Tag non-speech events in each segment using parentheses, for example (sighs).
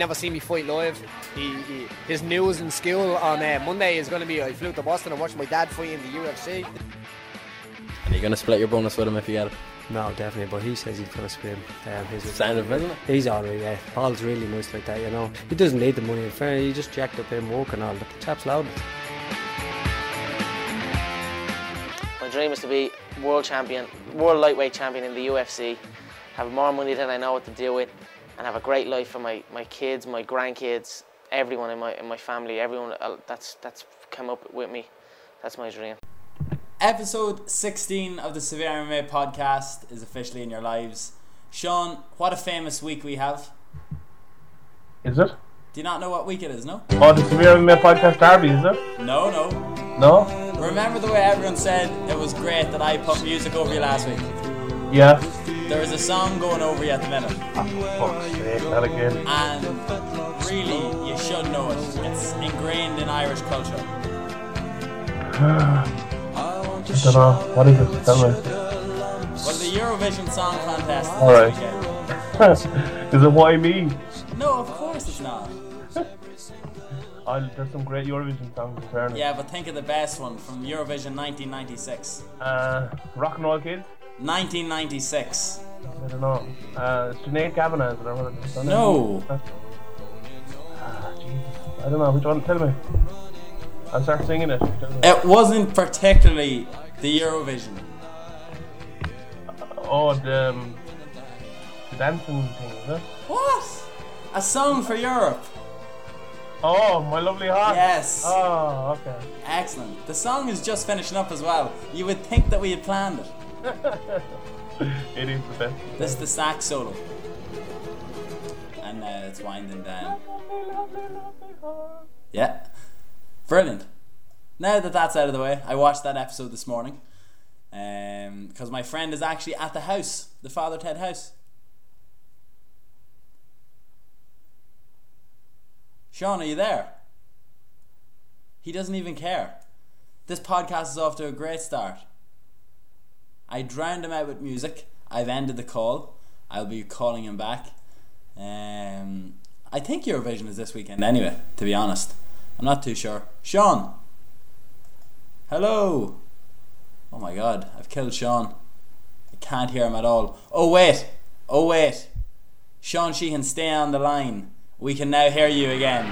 never seen me fight live. He, he his news in school on uh, Monday is going to be I flew to Boston and watched my dad fight in the UFC. And you're gonna split your bonus with him if you get it. No, definitely. But he says he's gonna spin. Um, he's Sound of it, isn't it? He's alright. Yeah, Paul's really nice like that. You know, he doesn't need the money. In fair, he just jacked up him work and all. The chap's loud. My dream is to be world champion, world lightweight champion in the UFC, have more money than I know what to deal with, and have a great life for my, my kids, my grandkids, everyone in my in my family, everyone uh, that's that's come up with me. That's my dream. Episode 16 of the Severe MMA podcast is officially in your lives. Sean, what a famous week we have. Is it? Do you not know what week it is, no? Oh, the Severe MMA podcast derby, is it? No, no. No? Remember the way everyone said it was great that I put music over you last week? Yeah. There is a song going over you at the minute, Fuck's sake, not again. and really, you should know it. It's ingrained in Irish culture. (sighs) I don't know. What is it? Tell me. Well, the Eurovision Song Contest All right. (laughs) is it Why Me? No, of course it's not. (laughs) Oh, there's some great Eurovision songs in fairness. Yeah, but think of the best one from Eurovision 1996. Uh, Rock and Roll Kids? 1996. I don't know. Uh, it's Sinead Kavanagh, is it is? No. Ah, Jesus. I don't know. Which one? Tell me. I'll start singing it. It wasn't particularly the Eurovision. Oh, the, um, the dancing thing, is it? What? A song for Europe. Oh, My Lovely Heart. Yes. Oh, okay. Excellent. The song is just finishing up as well. You would think that we had planned it. It is the best. This is the sax solo. And uh, it's winding down. Yeah. Brilliant. Now that that's out of the way, I watched that episode this morning. Because my friend is actually at the house, the Father Ted house. Sean, are you there? He doesn't even care. This podcast is off to a great start. I drowned him out with music. I've ended the call. I'll be calling him back. Um, I think Eurovision is this weekend anyway, to be honest. I'm not too sure. Sean! Hello! Oh my god, I've killed Sean. I can't hear him at all. Oh wait! Oh wait! Sean Sheehan, stay on the line. We can now hear you again.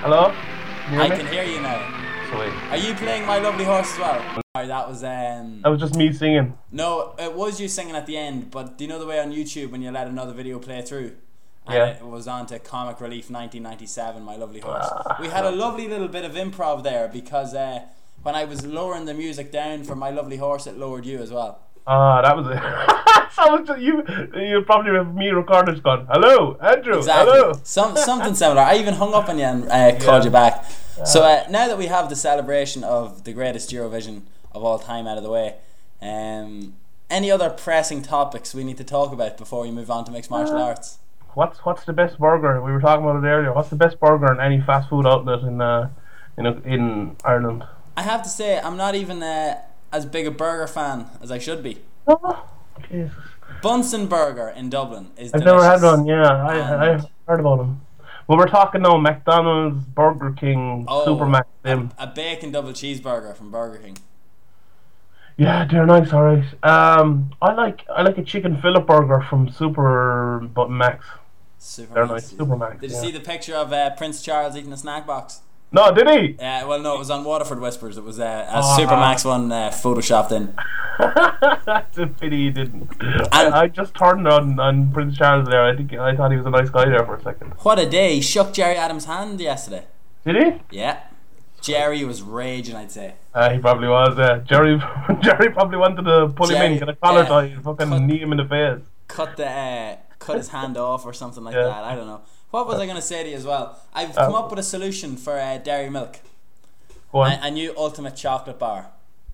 Hello? You I hear can hear you now. Sweet. Are you playing My Lovely Horse as well? Sorry, that was um. That was just me singing. No, it was you singing at the end, but do you know the way on YouTube when you let another video play through? And Yeah. it was on to Comic Relief 1997, My Lovely Horse. we had a lovely little bit of improv there because uh, when I was lowering the music down for My Lovely Horse, it lowered you as well. Ah, that was (laughs) it. so was you, you probably have me recorded just gone, hello, Andrew, Exactly. hello. Some, something similar. I even hung up on you and uh, called Yeah. you back. So uh, now that we have the celebration of the greatest Eurovision of all time out of the way, um, any other pressing topics we need to talk about before we move on to mixed martial Uh, arts? What's what's the best burger? We were talking about it earlier. What's the best burger in any fast food outlet in uh, in in Ireland? I have to say, I'm not even uh, as big a burger fan as I should be. Oh, Jesus. Bunsen Burger in Dublin is I've never had one. Yeah, I I And- heard about them. Well, we're talking now McDonald's, Burger King, Oh, Supermac's, them. A bacon double cheeseburger from Burger King. Yeah, they're nice, alright. Um, I like I like a chicken fillet burger from Super but Max. Super They're nice. Supermac's. Did you yeah. see the picture of uh, Prince Charles eating a snack box? No, did he? Uh, well, no, it was on Waterford Whispers. It was uh, a Oh. Supermac's one uh, photoshopped in. (laughs) That's a pity he didn't. I, I just turned on on Prince Charles there. I think I thought he was a nice guy there for a second. What a day! He shook Gerry Adams' hand yesterday. Did he? Yeah, Gerry was raging. I'd say. Uh, he probably was. Uh, Gerry (laughs) Gerry probably wanted to pull him in, get a collar yeah. tie, fucking Cut- knee him in the face. cut the uh, cut his hand (laughs) off or something like Yeah. that. I don't know. What was I going to say to you as well? I've Uh, come up with a solution for uh, dairy milk. Go on. A, a new ultimate chocolate bar.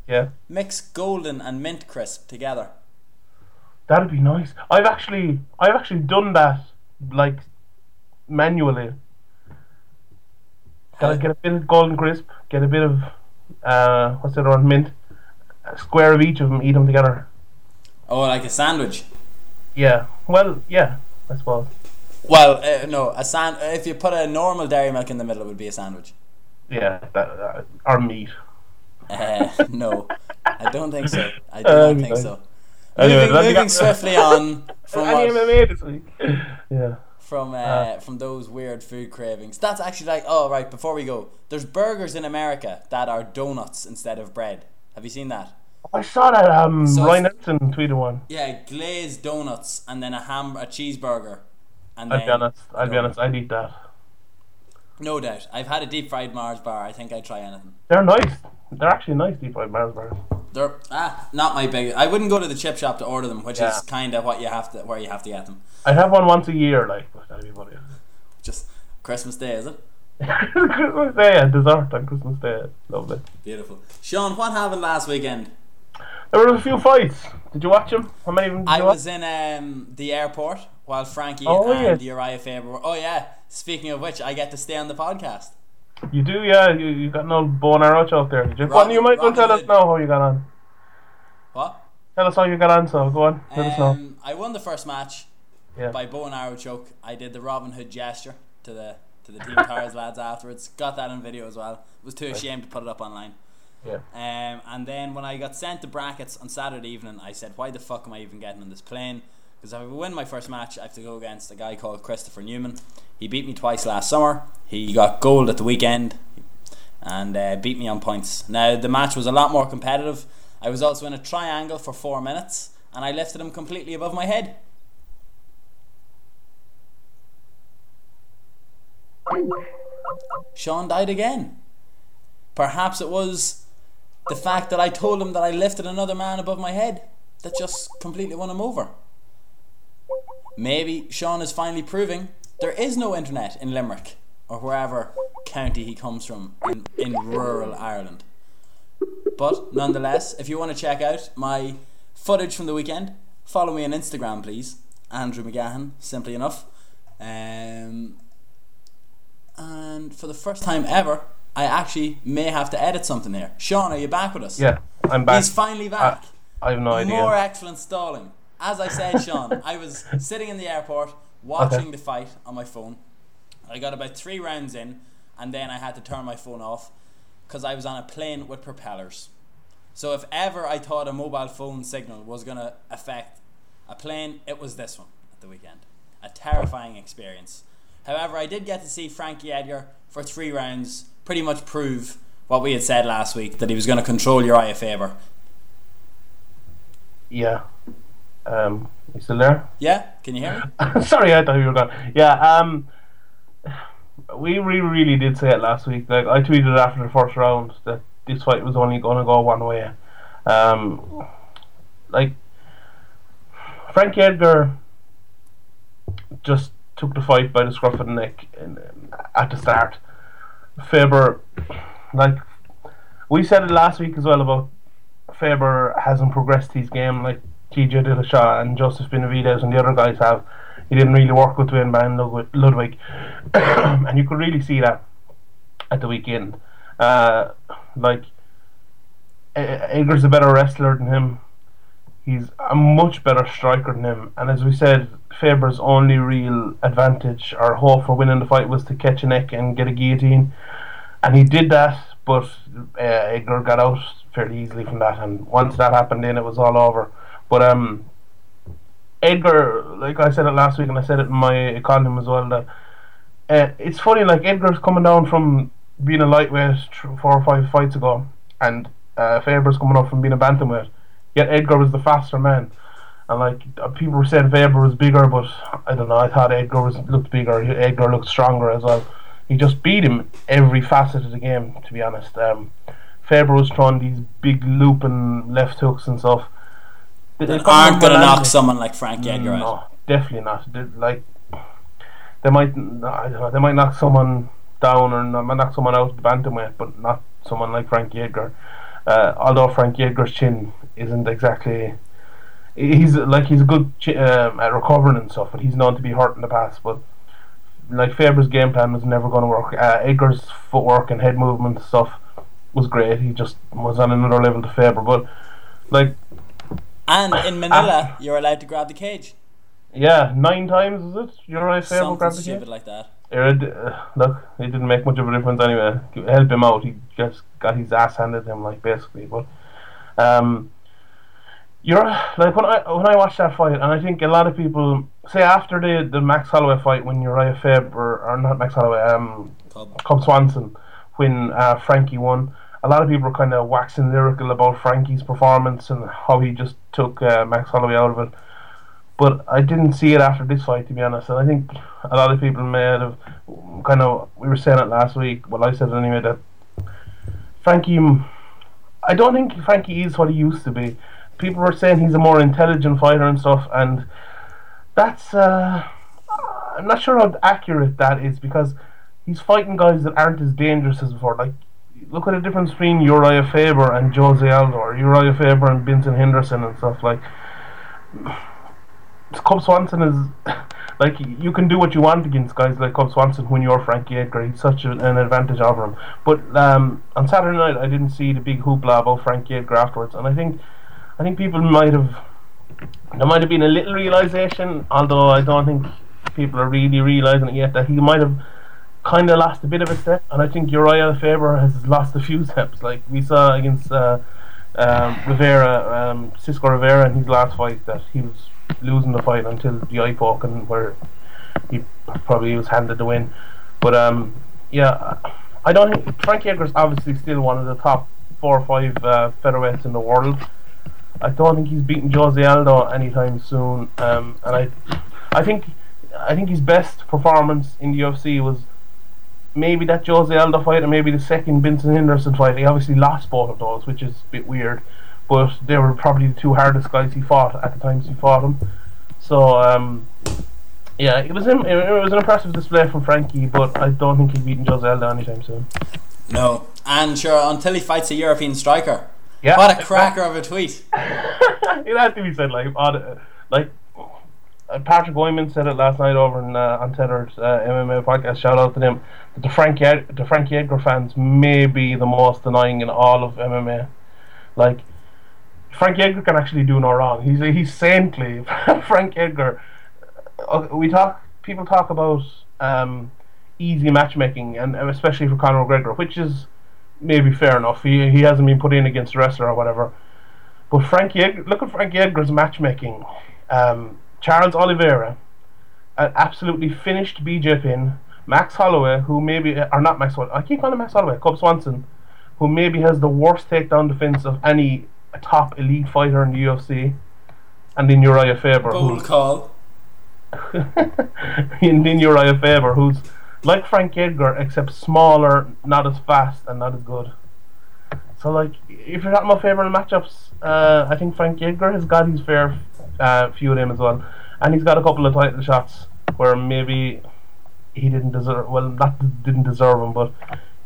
yeah, Mix golden and mint crisp together. that'd be nice. I've actually I've actually done that like manually. Gotta get a bit of golden crisp, get a bit of uh, what's the other one, mint, a square of each of them, eat them together. Oh, like a sandwich. Yeah, well, yeah, I suppose. Well, uh, no, a sand. If you put a normal dairy milk in the middle, it would be a sandwich. Yeah, that, uh, or meat. Uh, (laughs) no, I don't think so. I do (laughs) Uh, not think so. Anyway, moving moving swiftly on (laughs) from Any what, MMA this week? Yeah. From uh, from those weird food cravings. That's actually like oh right. Before we go, there's burgers in America that are donuts instead of bread. Have you seen that? I saw that um So Ryan it's- Nelson tweeted one. Yeah, glazed donuts and then a ham, a cheeseburger. And I'll then be honest. I'll be honest. I'd eat that. No doubt. I've had a deep fried Mars bar. I think I'd try anything. They're nice. They're actually nice deep fried Mars bars. They're ah, not my big. I wouldn't go to the chip shop to order them, which Yeah. is kind of what you have to where you have to get them. I have one once a year, like, but that'd be about it. Just Christmas Day, is it? (laughs) Christmas Day, yeah, dessert on Christmas Day. Lovely. Beautiful. Sean, what happened last weekend? There were a few fights. Did you watch them? How many of them I was in um, the airport while Frankie Oh, and yeah. Uriah Faber were. Oh yeah. Speaking of which, I get to stay on the podcast. You do, yeah. You, you got no bone arrow out there. Did you? Go Robin- you might Robin tell us now how you got on. What? Tell us how you got on, so go on. Let us know. Um, I won the first match Yeah. by bow and arrow choke. I did the Robin Hood gesture to the to the Team Towers (laughs) lads afterwards. Got that on video as well. Was too ashamed to put it up online. Yeah. Um, and then when I got sent to brackets on Saturday evening, I said, "Why the fuck am I even getting on this plane?" Because if I win my first match, I have to go against a guy called Christopher Newman. He beat me twice last summer. He got gold at the weekend, and uh, beat me on points. Now the match was a lot more competitive. I was also in a triangle for four minutes, and I lifted him completely above my head. Sean died again. Perhaps it was the fact that I told him that I lifted another man above my head that just completely won him over. Maybe Sean is finally proving there is no internet in Limerick or wherever county he comes from in, in rural Ireland. But nonetheless, if you want to check out my footage from the weekend, follow me on Instagram, please. Andrew McGahan, simply enough. Um, and for the first time ever, I actually may have to edit something here. Sean, are you back with us? Yeah, I'm back. He's finally back. I have no idea. More excellent stalling. As I said, Sean, I was sitting in the airport watching Okay. the fight on my phone. I got about three rounds in, and then I had to turn my phone off because I was on a plane with propellers. So if ever I thought a mobile phone signal was going to affect a plane, it was this one at the weekend. A terrifying experience. However, I did get to see Frankie Edgar for three rounds pretty much prove what we had said last week that he was going to control Uriah Faber. Yeah. Um, you still there? Yeah? Can you hear me? (laughs) Sorry, I thought you were gone. Yeah. Um, we really, really did say it last week. Like I tweeted after the first round that this fight was only going to go one way. Um, like Frank Edgar just took the fight by the scruff of the neck in, at the start. Faber, like we said it last week as well about Faber hasn't progressed his game like TJ Dillashaw and Joseph Benavidez and the other guys have. He didn't really work with Duane Bang Ludwig, (coughs) and you could really see that at the weekend. Uh, like Edgar's a better wrestler than him. He's a much better striker than him, and as we said, Faber's only real advantage or hope for winning the fight was to catch a neck and get a guillotine, and he did that. But uh, Edgar got out fairly easily from that, and once that happened, then it was all over. But um, Edgar, like I said it last week, and I said it in my column as well, that uh, it's funny. Like Edgar's coming down from being a lightweight four or five fights ago, and uh, Faber's coming up from being a bantamweight. Yet Edgar was the faster man, and like uh, people were saying Faber was bigger, but I don't know. I thought Edgar was looked bigger. Edgar looked stronger as well. He just beat him every facet of the game. To be honest, um, Faber was throwing these big looping left hooks and stuff. They- they aren't going to knock someone like Frankie Edgar out. No, definitely not. They, like they might, I don't know, they might knock someone down or not, might knock someone out of the bantamweight, but not someone like Frankie Edgar. Uh, although Frankie Edgar's chin isn't exactly, he's like he's a good chi- um, at recovering and stuff, but he's known to be hurt in the past. But like Faber's game plan was never going to work. Uh, Edgar's footwork and head movement stuff was great. He just was on another level to Faber, but like And in Manila, you're allowed to grab the cage. Yeah, nine times is it? Uriah Faber Something grabbed the cage. like that. It- uh, look, it didn't make much of a difference anyway. Help him out. He just got his ass handed to him, like basically. But um, you're like when I when I watched that fight, and I think a lot of people say after the the Max Holloway fight when Uriah Faber or not Max Holloway, um, Swanson when uh, Frankie won. A lot of people were kind of waxing lyrical about Frankie's performance and how he just took uh, Max Holloway out of it. But I didn't see it after this fight, to be honest. And I think a lot of people may have kind of. We were saying it last week. Well, I said it anyway that Frankie. I don't think Frankie is what he used to be. People were saying he's a more intelligent fighter and stuff, and that's. Uh, I'm not sure how accurate that is because he's fighting guys that aren't as dangerous as before. Like, look at the difference between Uriah Faber and Jose Aldo, or Uriah Faber and Benson Henderson and stuff. Like, (sighs) Cub Swanson is (laughs) like you can do what you want against guys like Cub Swanson when you're Frankie Edgar. He's such an, an advantage over him. But um, on Saturday night, I didn't see the big hoopla about Frankie Edgar afterwards, and I think I think people might have there might have been a little realization, although I don't think people are really realizing it yet that he might have kind of lost a bit of a step, and I think Uriah Faber has lost a few (laughs) steps. Like we saw against uh, um, Rivera, um, Cisco Rivera in his last fight, that he was losing the fight until the eye poke, and where he probably was handed the win. But um, yeah, I don't think Frankie Edgar's obviously still one of the top four or five uh, featherweights in the world. I don't think he's beating Jose Aldo anytime soon, um, and I, I think, I think his best performance in the UFC was maybe that Jose Aldo fight, and maybe the second Benson Henderson fight. He obviously lost both of those, which is a bit weird, but they were probably the two hardest guys he fought at the times he fought him. So um, yeah, it was him. It was an impressive display from Frankie, but I don't think he's beating Jose Aldo anytime soon. No. And sure, until he fights a European striker. Yeah, What a cracker of a tweet. (laughs) it had to be said like on, like uh, Patrick Wyman said it last night over in uh, Untethered uh, MMA podcast. Shout out to them. The Frankie Ed- the Frankie Edgar fans may be the most annoying in all of MMA. Like Frankie Edgar can actually do no wrong. He's he's saintly. (laughs) Frank Edgar. Uh, we talk. People talk about um, easy matchmaking, and and especially for Conor McGregor, which is maybe fair enough. He he hasn't been put in against a wrestler or whatever. But Frankie, Edgar, look at Frankie Edgar's matchmaking. Um, Charles Oliveira, an absolutely finished BJ Penn. Max Holloway, who maybe or not Max Holloway, I keep calling him Max Holloway. Cub Swanson, who maybe has the worst takedown defense of any top elite fighter in the UFC, and then Uriah Faber, Bold who's call. (laughs) and then Uriah Faber, who's like Frank Edgar except smaller, not as fast, and not as good. So, like, if you're talking about favourite matchups, uh, I think Frank Edgar has got his fair uh, few of them as well, and he's got a couple of title shots where maybe he didn't deserve. Well, not didn't deserve them, but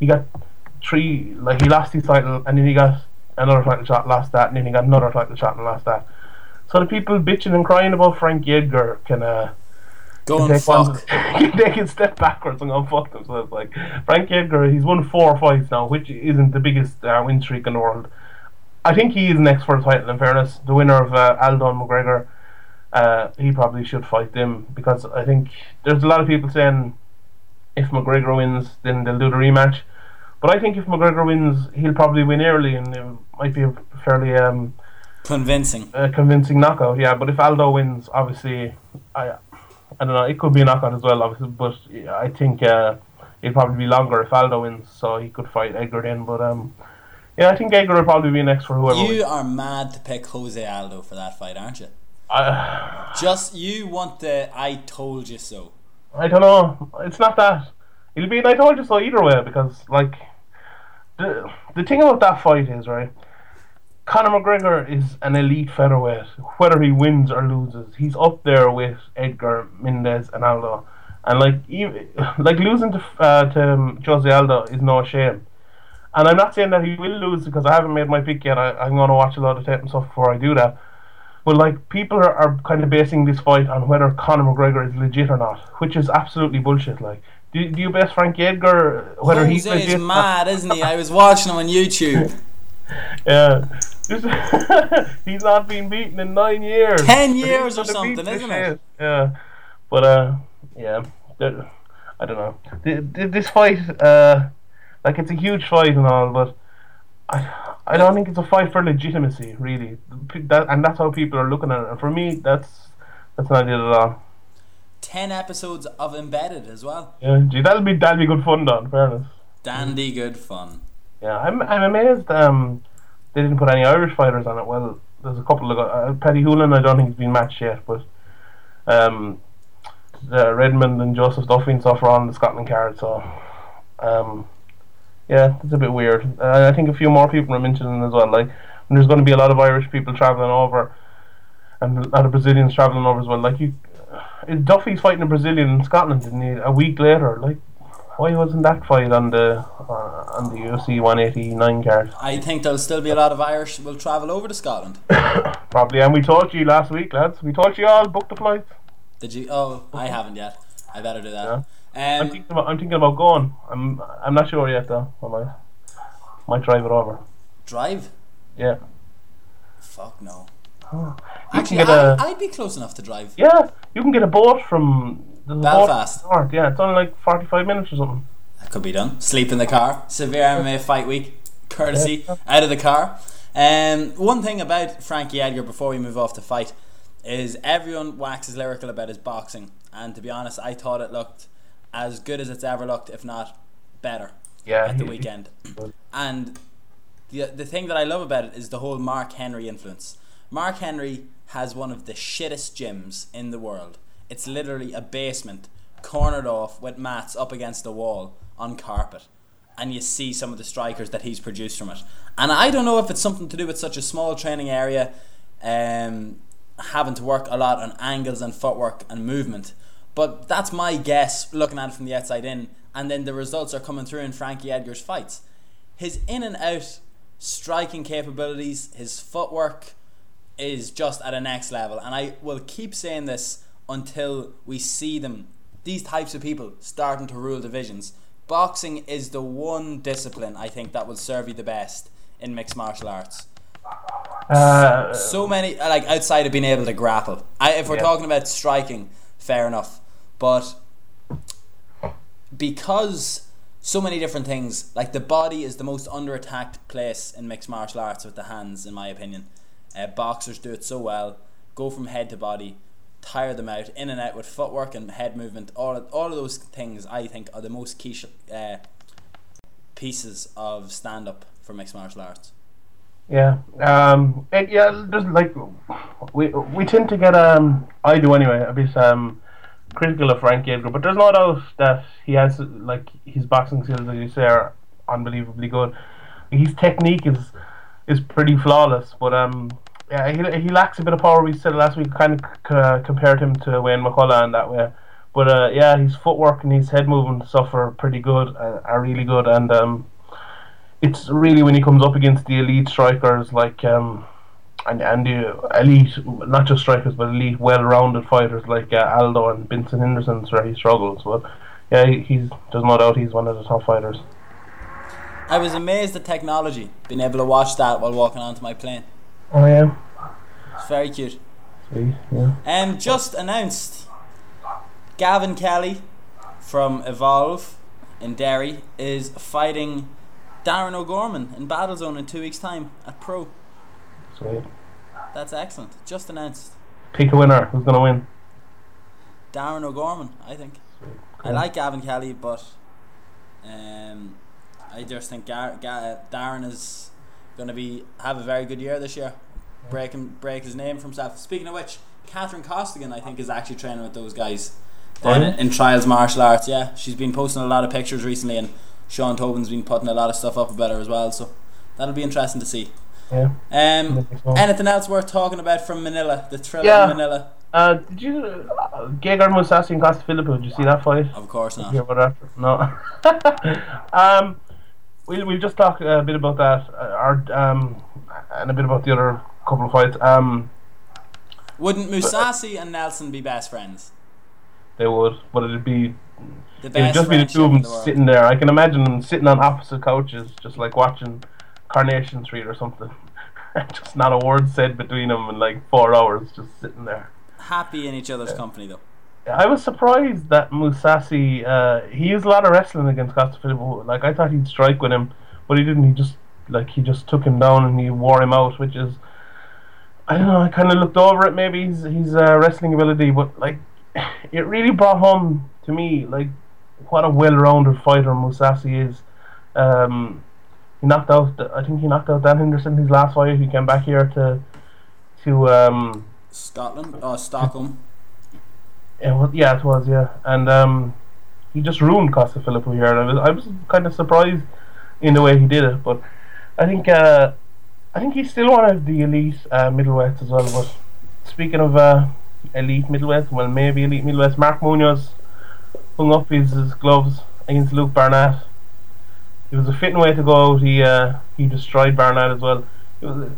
he got three. Like he lost his title, and then he got another title shot, lost that, and then he got another title shot and lost that. So the people bitching and crying about Frank Edgar can uh, Go and take one- fuck. they (laughs) can step backwards and go fuck themselves. Like Frank Edgar, he's won four fights now, which isn't the biggest uh, win streak in the world. I think he is next for the title. In fairness, the winner of uh, Aldo and McGregor, uh, he probably should fight them because I think there's a lot of people saying if McGregor wins, then they'll do the rematch. But I think if McGregor wins, he'll probably win early and it might be a fairly um, Convincing. a convincing knockout. Yeah, but if Aldo wins, obviously, I I don't know. It could be a knockout as well, obviously. But I think uh, it'll probably be longer if Aldo wins, so he could fight Edgar then. But um, yeah, I think Edgar will probably be next for whoever. You wins. are mad to pick Jose Aldo for that fight, aren't you? I, Just you want the I told you so. I don't know. It's not that. It'll be. an I told you so either way because like the the thing about that fight is right. Conor McGregor is an elite featherweight. Whether he wins or loses, he's up there with Edgar, Mendes, and Aldo. And like, even, like losing to uh, to um, Jose Aldo is no shame. And I'm not saying that he will lose because I haven't made my pick yet. I, I'm going to watch a lot of tape and stuff before I do that. But like, people are, are kind of basing this fight on whether Conor McGregor is legit or not, which is absolutely bullshit. Like, do, do you base Frankie Edgar whether he's Jose legit? is mad, isn't he? I was watching him on YouTube. (laughs) Yeah. (laughs) He's not been beaten in nine years. 10 years or something, isn't it? shit. Yeah. But, uh, yeah. I don't know. Th- th- This fight, uh, like, it's a huge fight and all, but I, I don't think it's a fight for legitimacy, really. That, and that's how people are looking at it. And for me, that's that's not it at all. 10 episodes of Embedded as well. Yeah, gee, that'll be that'll be good fun. In fairness. Dandy good fun. Yeah, I'm I'm amazed. Um, they didn't put any Irish fighters on it. Well, there's a couple of uh, Paddy Holohan. I don't think he's been matched yet, but um, the Redmond and Joseph Duffy and stuff are on the Scotland card. So, um, yeah, it's a bit weird. Uh, I think a few more people are mentioning as well. Like, there's going to be a lot of Irish people traveling over, and a lot of Brazilians traveling over as well. Like you, uh, Duffy's fighting a Brazilian in Scotland, didn't he? A week later, like. Why wasn't that fight on the uh, on the UFC 189 card? I think there'll still be a lot of Irish will travel over to Scotland. (coughs) Probably, and we told you last week, lads. We told you all book the flights. Did you? Oh, I haven't yet. I better do that. I'm Um, thinking about I'm thinking about going. I'm I'm not sure yet though. I might might drive it over. drive? Yeah. Fuck no. You Actually, can get I, a I'd be close enough to drive. yeah. You can get a boat from boat Belfast. north, Yeah, it's only like 45 minutes or something. That could be done. Sleep in the car. Severe MMA fight week. Courtesy out of the car. Um, one thing about Frankie Edgar before we move off to fight is everyone waxes lyrical about his boxing, and to be honest, I thought it looked as good as it's ever looked, if not better, Yeah. at the weekend. And the the thing that I love about it is the whole Mark Henry influence. Mark Henry has one of the shittest gyms in the world. It's literally a basement, cornered off with mats up against the wall on carpet. And you see some of the strikers that he's produced from it. And I don't know if it's something to do with such a small training area, um, having to work a lot on angles and footwork and movement. But that's my guess, looking at it from the outside in. And then the results are coming through in Frankie Edgar's fights. His in and out striking capabilities, his footwork is just at a next level. And I will keep saying this until we see them, these types of people, starting to rule divisions. Boxing is the one discipline I think that will serve you the best in mixed martial arts. Uh, So many, like outside of being able to grapple. I, if we're Yeah. talking about striking, fair enough. But because so many different things, like the body is the most under attacked place in mixed martial arts with the hands, in my opinion. Uh, boxers do it so well. Go from head to body, tire them out, in and out with footwork and head movement. All of, all of those things, I think, are the most key sh- uh, pieces of stand up for mixed martial arts. Yeah. Um. It, yeah. There's like we we tend to get um. I do anyway. A bit um critical of Frankie Edgar, but there's no doubt that he has like his boxing skills, as you say, are unbelievably good. His technique is is pretty flawless, but um. Yeah, he, he lacks a bit of power. We said last week, kind of c- uh, compared him to Wayne McCullough in that way. But uh, yeah, his footwork and his head movement stuff are pretty good, uh, are really good, and um, it's really when he comes up against the elite strikers like um and and the elite not just strikers but elite well-rounded fighters like uh, Aldo and Benson Henderson's where he struggles but yeah he's there's no doubt he's one of the top fighters I was amazed at technology, being able to watch that while walking onto my plane. oh yeah It's very cute. sweet yeah And just announced Gavin Kelly from Evolve in Derry is fighting Darren O'Gorman in Battlezone in two weeks' time at Pro. Sweet That's excellent. Just announced. pick a winner who's gonna win Darren O'Gorman, I think. I like Gavin Kelly, but um, I just think Gar- Ga- Darren is going to be have a very good year this year. Break him, break his name from himself. Speaking of which, Catherine Costigan, I think, is actually training with those guys down yeah? in Trials Martial Arts. Yeah, she's been posting a lot of pictures recently, and Sean Tobin's been putting a lot of stuff up about her as well. So that'll be interesting to see. Yeah Um, anything else worth talking about from Manila? The thriller Yeah. of Manila? uh did you uh, Gegard Mousasi and Costas Philippou did you see that fight Of course not. hear about that? No. (laughs) um, we'll we'll just talk a bit about that, uh, or um, and a bit about the other couple of fights. Um, Wouldn't Mousasi and Nelson be best friends? they would, but it'd be The it'd just be the two of them the sitting there. I can imagine them sitting on opposite couches, just like watching Coronation Street or something. (laughs) just not a word said between them in like four hours, just sitting there. Happy in each other's company though. I was surprised that Mousasi, uh, he used a lot of wrestling against Costas Philippou. Like I thought he'd strike with him, but he didn't. He just like he just took him down and he wore him out, which is I don't know. I kind of looked over it, maybe his his uh, wrestling ability, but like (sighs) it really brought home to me like what a well-rounded fighter Mousasi is. Um, he knocked out, I think he knocked out Dan Henderson his last fight. He came back here to to um, Scotland, oh Stockholm. Yeah, well, yeah, it was, yeah, and um, he just ruined Costas Philippou here, and I was, I was kind of surprised in the way he did it. But I think, uh, I think he's still one of the elite uh, middleweights as well. But speaking of uh, elite middleweights, well, maybe elite middleweights, Mark Munoz hung up his, his gloves against Luke Barnatt. It was a fitting way to go out. He uh, he destroyed Barnatt as well. It was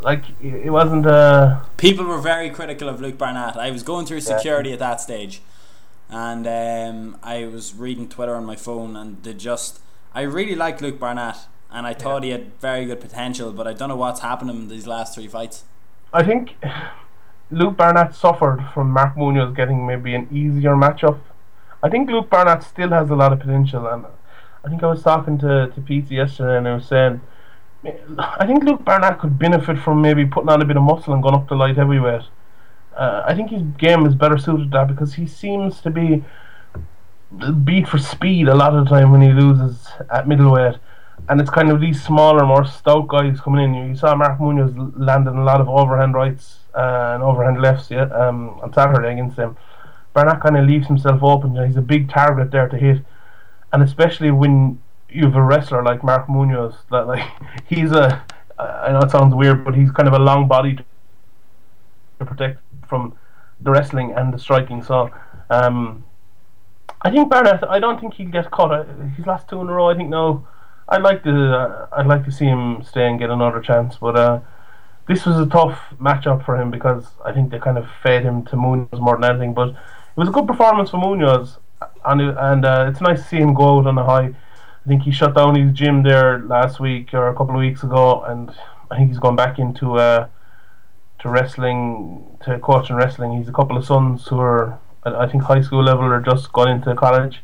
like it wasn't uh People were very critical of Luke Barnatt. I was going through security at that stage, and um, I was reading Twitter on my phone, and they just I really liked Luke Barnatt, and I thought he had very good potential, but I don't know what's happened in these last three fights. I think Luke Barnatt suffered from Mark Munoz getting maybe an easier matchup. I think Luke Barnatt still has a lot of potential, and I think I was talking to to Pete yesterday, and I was saying. I think Luke Barnatt could benefit from maybe putting on a bit of muscle and going up to light heavyweight. Uh, I think his game is better suited to that because he seems to be beat for speed a lot of the time when he loses at middleweight. And it's kind of these smaller, more stout guys coming in. You saw Mark Munoz landing a lot of overhand rights uh, and overhand lefts yeah, um, on Saturday against him. Barnatt kind of leaves himself open. He's a big target there to hit. And especially when you have a wrestler like Mark Munoz that like (laughs) he's a I know it sounds weird, but he's kind of a long body to, protect from the wrestling and the striking. So um, I think Barnatt. I don't think he'll get caught. His last two in a row. I think no. I'd like to. Uh, I'd like to see him stay and get another chance. But uh, this was a tough matchup for him because I think they kind of fed him to Munoz more than anything. But it was a good performance for Munoz, and and uh, it's nice to see him go out on a high. I think he shut down his gym there last week or a couple of weeks ago, and I think he's gone back into uh, to wrestling, to coaching wrestling. He's a couple of sons who are, I think, high school level or just gone into college,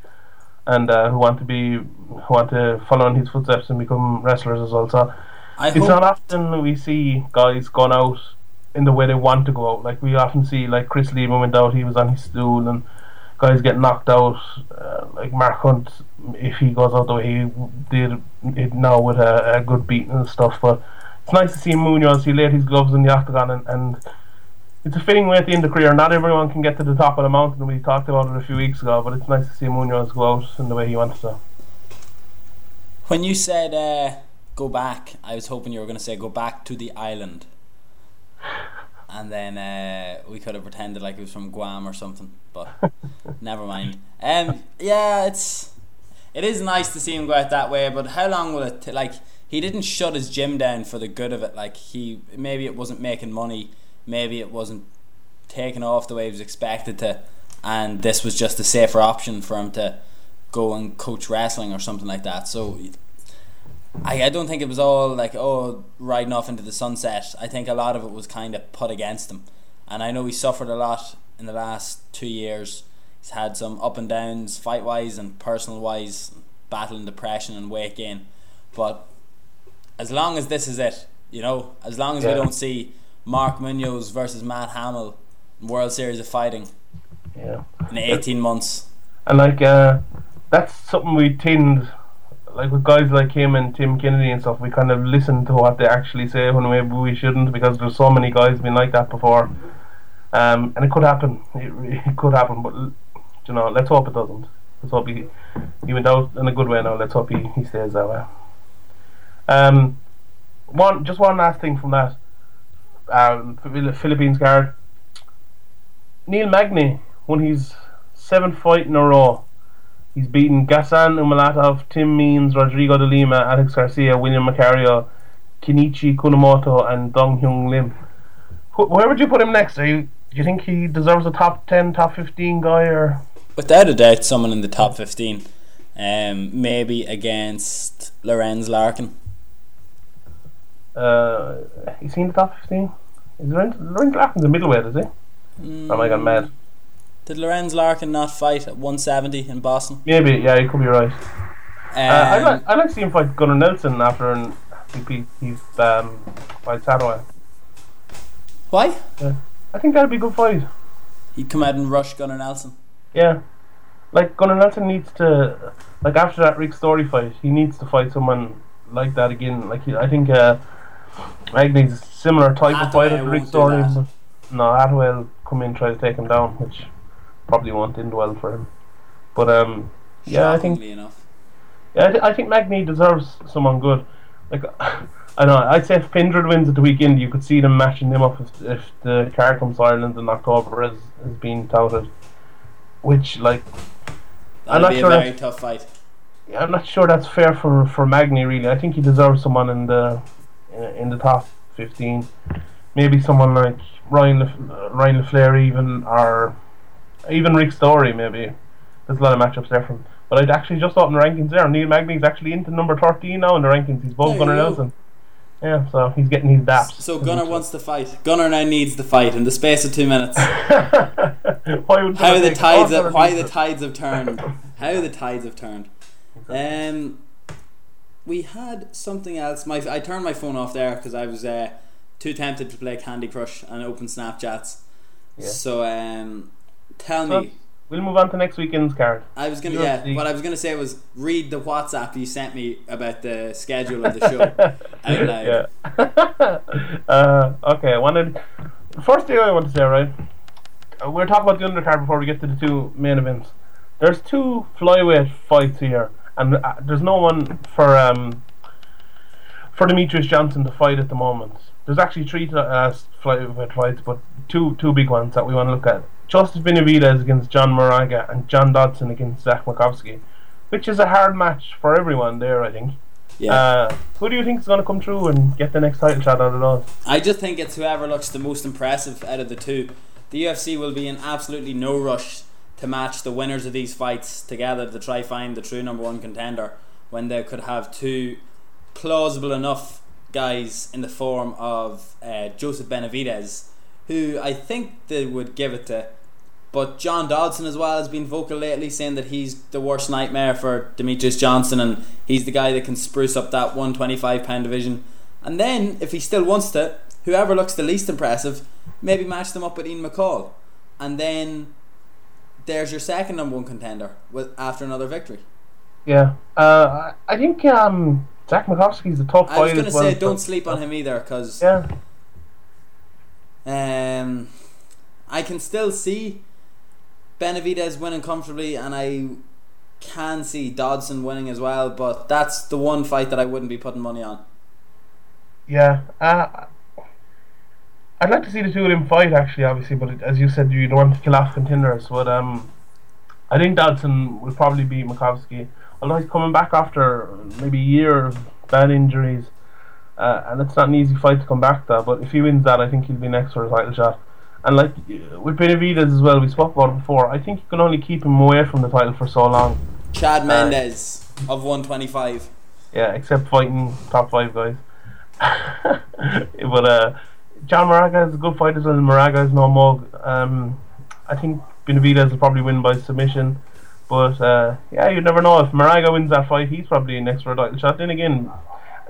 and uh, who want to be, who want to follow in his footsteps and become wrestlers as well. So I it's not often we see guys gone out in the way they want to go out. Like we often see, like Chris Leben went out, he was on his stool, and guys get knocked out. Uh, like Mark Hunt, if he goes out the way he did it now with a, a good beating and stuff. But it's nice to see Munoz. He laid his gloves in the octagon, and, and it's a fitting way at the end of the career. Not everyone can get to the top of the mountain. We talked about it a few weeks ago, but it's nice to see Munoz go out in the way he wants to. when you said uh, go back, I was hoping you were going to say go back to the island, and then uh, we could have pretended like it was from Guam or something. But (laughs) never mind. Um, yeah, it's it is nice to see him go out that way. But how long will it? T- like he didn't shut his gym down for the good of it. Like he maybe it wasn't making money, maybe it wasn't taking off the way he was expected to, and this was just a safer option for him to go and coach wrestling or something like that. So I, I don't think it was all like oh riding off into the sunset. I think a lot of it was kind of put against him, and I know he suffered a lot in the last two years. He's had some up and downs, fight wise and personal wise, battling depression and weight gain. But as long as this is it, you know, as long as we don't see Mark Munoz versus Matt Hamill in World Series of Fighting Yeah. in eighteen months. And like uh, that's something we tend like with guys like him and Tim Kennedy and stuff, we kind of listen to what they actually say when maybe we shouldn't because there's so many guys been like that before. Um, and it could happen. It, it could happen, but you know, let's hope it doesn't. Let's hope he he went out in a good way now. Let's hope he, he stays that way. Um, one just one last thing from that. Um, Philippines card. Neil Magny won his seventh fight in a row. He's beaten Gasan Umalatov, Tim Means, Rodrigo de Lima, Alex Garcia, William Macario, Kiichi Kunimoto, and Dong Hyung Lim. Wh- Where would you put him next? Are you, do you think he deserves a top 10, top 15 guy? or Without a doubt, someone in the top 15. Um, maybe against Lorenz Larkin. Uh, is he in the top fifteen? Is Lorenz, Lorenz Larkin's the middleweight, is he? Or am I gone mad? Did Lorenz Larkin not fight at 170 in Boston? Maybe, yeah, you could be right. Um, Uh, I'd like, I'd like to see him fight Gunnar Nelson after an, he, he's um, fight Sadoway. why? Yeah. I think that'd be a good fight. He'd come out and rush Gunnar Nelson. Yeah. Like Gunnar Nelson needs to like after that Rick Story fight, he needs to fight someone like that again. Like he, I think uh a similar type of Hathaway fighter to Rick Story. No, Hathaway will come in and try to take him down, which probably won't end well for him. But um yeah, I think enough. yeah, I, th- I think Magny deserves someone good. Like, (laughs) I know, I'd say if Pendred wins at the weekend, you could see them matching them up if, if the card comes Ireland in October as, as being touted. Which, like, I'm not be sure a very tough fight. I'm not sure that's fair for, for Magny, really. I think he deserves someone in the in, in the top 15. Maybe someone like Ryan Lef- Ryan LaFlare, even, or even Rick Story, maybe. There's a lot of matchups there from. But I'd actually just opened the rankings there. Neil Magny's actually into number 13 now in the rankings. He's above you Gunnar. Nelson. Yeah, so he's getting his daps. So Gunnar wants to fight. Gunnar now needs the fight in the space of two minutes. (laughs) why would How the tides have, why the tides have turned. How the tides have turned. Um, we had something else. My I turned my phone off there because I was uh, too tempted to play Candy Crush and open Snapchats. Yeah. So um, tell So- me. We'll move on to next weekend's card. I was gonna UFC. yeah. What I was gonna say was read the WhatsApp you sent me about the schedule of the show (laughs) out loud. Yeah. (laughs) uh, okay, I wanted. The first thing I want to say, right? uh, We're talking about the undercard before we get to the two main events. There's two flyweight fights here, and uh, there's no one for um for Demetrious Johnson to fight at the moment. There's actually three uh, flyweight fights, but two two big ones that we want to look at. Joseph Benavidez against John Moraga and John Dodson against Zach Makovsky, which is a hard match for everyone there, I think. Yeah. Uh, who do you think is going to come through and get the next title shot out of those? I just think it's whoever looks the most impressive out of the two. The UFC will be in absolutely no rush to match the winners of these fights together to try find the true number one contender when they could have two plausible enough guys in the form of uh, Joseph Benavidez, who I think they would give it to. But John Dodson as well has been vocal lately, saying that he's the worst nightmare for Demetrious Johnson, and he's the guy that can spruce up that 125 pound division. And then, if he still wants to, whoever looks the least impressive, maybe match them up with Ian McCall, and then there's your second number one contender with after another victory. Yeah, uh, I think um, Zach Makovsky's a tough I was going to as well. say, don't sleep on him either, because Yeah, um, I can still see Benavidez winning comfortably, and I can see Dodson winning as well. But that's the one fight that I wouldn't be putting money on. yeah. Uh, I'd like to see the two of them fight, actually, obviously, but as you said, you don't want to kill off contenders. But um, I think Dodson will probably beat Makovsky, although he's coming back after maybe a year of bad injuries. Uh, and it's not an easy fight to come back to, but if he wins that, I think he'll be next for a title shot. And like uh, with Benavidez as well, we spoke about it before. I think you can only keep him away from the title for so long. Chad Mendes of 125. Yeah, except fighting top five guys. (laughs) but uh, John Moraga is a good fighter as well. Moraga is no mug. Um, I think Benavidez will probably win by submission. But uh, yeah, you never know. If Moraga wins that fight, he's probably next for a title shot. Then again,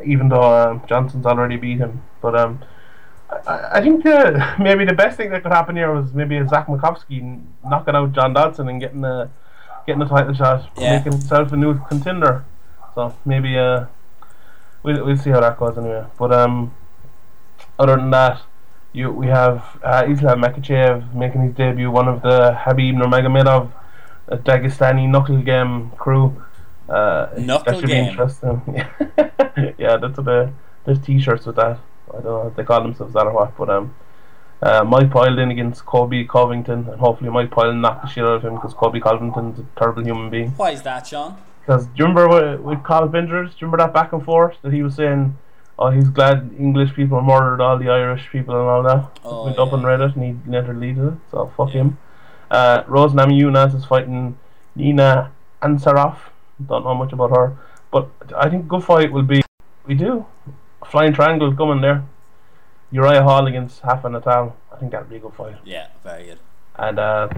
even though uh, Johnson's already beat him, but um, I, I think the, (laughs) maybe the best thing that could happen here was maybe a Zach Makovsky knocking out John Dodson and getting a getting a title shot, Yeah. making himself a new contender. So maybe uh, we'll we'll see how that goes anyway. But um, other than that, you we have uh, Islam Makhachev making his debut, one of the Khabib Nurmagomedov uh, Dagestani knuckle game crew. Uh, Knuckle that should game. be interesting. (laughs) yeah, that's the there's t-shirts with that. I don't know if they call themselves that or what, but um. Uh, Mike piled in against Colby Covington, and hopefully Mike Pyle knock the shit out of him because Colby Covington's a terrible human being. Why is that, Sean? Because do you remember with, with Carl Binders? Do you remember that back and forth that he was saying, oh, he's glad English people murdered all the Irish people and all that? Oh, Went up yeah. on Reddit and he never deleted it, so fuck Yeah. him. Uh, Rose Namajunas is fighting Nina Ansaroff. Don't know much about her, but I think good fight will be. We do. Flying triangle coming there. Uriah Hall against Hafa Natal. I think that'd be a good fight. Yeah, very good. And uh,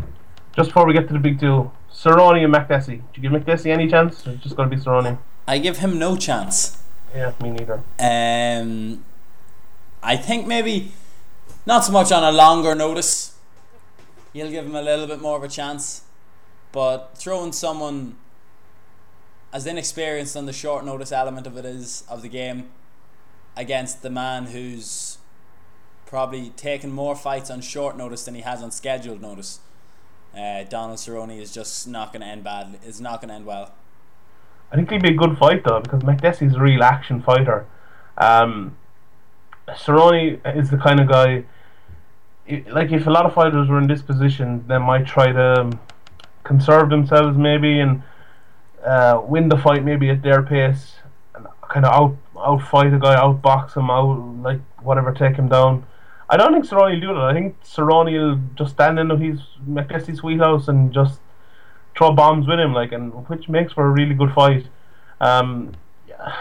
just before we get to the big two, Cerrone and Makdessi. Do you give Makdessi any chance? Or it's just going to be Cerrone? I give him no chance. Yeah, me neither. Um, I think maybe not so much on a longer notice. You'll give him a little bit more of a chance, but throwing someone as inexperienced on the short notice element of it is of the game against the man who's probably taken more fights on short notice than he has on scheduled notice. Uh, Donald Cerrone is just not going to end badly. It's not going to end well. I think it'll be a good fight though because Makdessi's a real action fighter. Um, Cerrone is the kind of guy. Like if a lot of fighters were in this position, they might try to um, conserve themselves maybe and uh, win the fight maybe at their pace and kind of out outfight a guy, outbox him, out like whatever, take him down. I don't think Cerrone will do that. I think Cerrone will just stand in his Makdessi's wheelhouse and just throw bombs with him, like, and which makes for a really good fight. Um, yeah,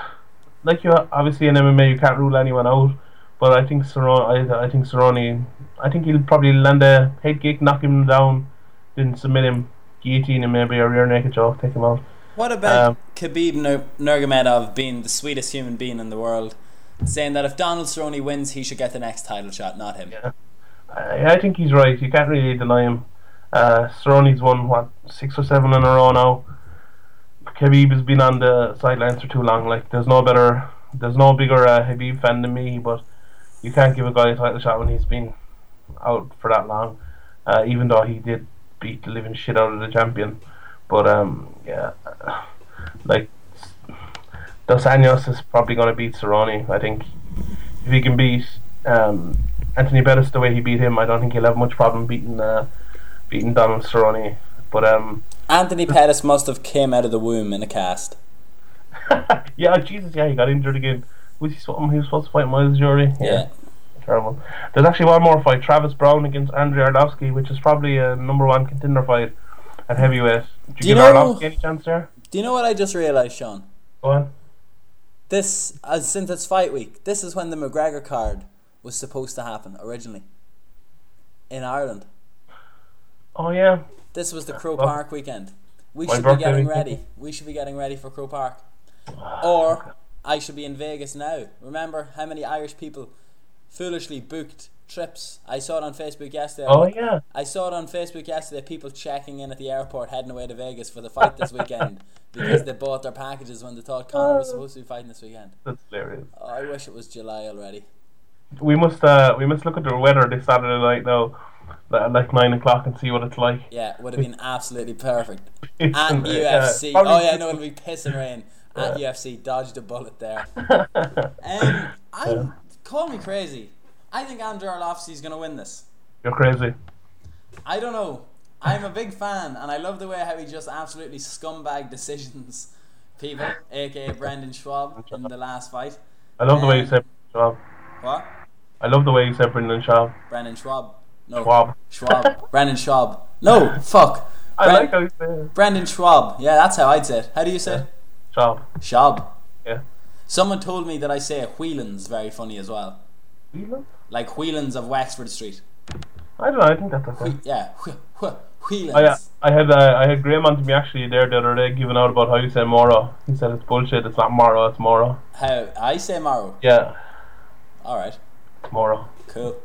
like you obviously in MMA you can't rule anyone out, but I think Cerrone, I, I think Cerrone, I think he'll probably land a head kick, knock him down, then submit him, guillotine him maybe or rear naked choke, take him out. What about Um, Khabib Nur- Nurmagomedov being the sweetest human being in the world, saying that if Donald Cerrone wins, he should get the next title shot, not him? Yeah. I, I think he's right. You can't really deny him. Uh, Cerrone's won what six or seven in a row now. Khabib has been on the sidelines for too long. Like there's no better, there's no bigger uh, Khabib fan than me. But you can't give a guy a title shot when he's been out for that long. Uh, even though he did beat the living shit out of the champion. But um, yeah, like Dos Anjos is probably going to beat Cerrone. I think if he can beat um, Anthony Pettis the way he beat him, I don't think he'll have much problem beating uh, beating Donald Cerrone. But um, Anthony Pettis must have came out of the womb in a cast. (laughs) yeah, Jesus, yeah, he got injured again. Was he something he was supposed to fight Myles Jury? Yeah. terrible. There's actually one more fight: Travis Browne against Andrei Arlovsky, which is probably a number one contender fight at heavyweight. Do you, Do you give know- Arlovsky any chance there? Do you know what I just realised, Sean? Go on. This, as since it's fight week, this is when the McGregor card was supposed to happen originally. In Ireland. Oh yeah, This was the Crow Well, Park weekend. We should be getting weekend. ready. We should be getting ready for Croke Park. Ah, or I should be in Vegas now. Remember how many Irish people foolishly booked trips? I saw it on Facebook yesterday. oh yeah. I saw it on Facebook yesterday. People checking in at the airport, heading away to Vegas for the fight this weekend (laughs) because they bought their packages when they thought Conor was supposed to be fighting this weekend. That's hilarious. Oh, I wish it was July already. We must uh we must look at the weather this Saturday night now, at like nine o'clock, and see what it's like. Yeah, would have been absolutely perfect. (laughs) At UFC. probably- oh yeah, no, it'll be pissing rain. At UFC, dodged a bullet there. (laughs) Um, I call me crazy. I think Andrew Arlovsky's gonna win this. You're crazy. I don't know. I'm a big fan, and I love the way how he just absolutely scumbag decisions people, (laughs) aka Brendan Schwab in the last fight. I love the way you Um, said Schwab. What? I love the way you said Brendan Schwab. Brendan Schwab. No. Schwab. Schwab. Brendan Schwab. No, (laughs) fuck. I Bren- like how you say it. Brendan Schwab. Yeah, that's how I'd say it. How do you say it? Schwab. Schwab. Yeah. Someone told me that I say Whelan's very funny as well. Whelan? Like Whelan's of Wexford Street. I don't know. I think that's okay. Whe- yeah, Whelan's. I, uh, I had uh, I had Graham on to me actually there the other day giving out about how you say Moro. He said it's bullshit. It's not Moro. It's Moro. How I say Morrow. Yeah, All right, Moro. cool.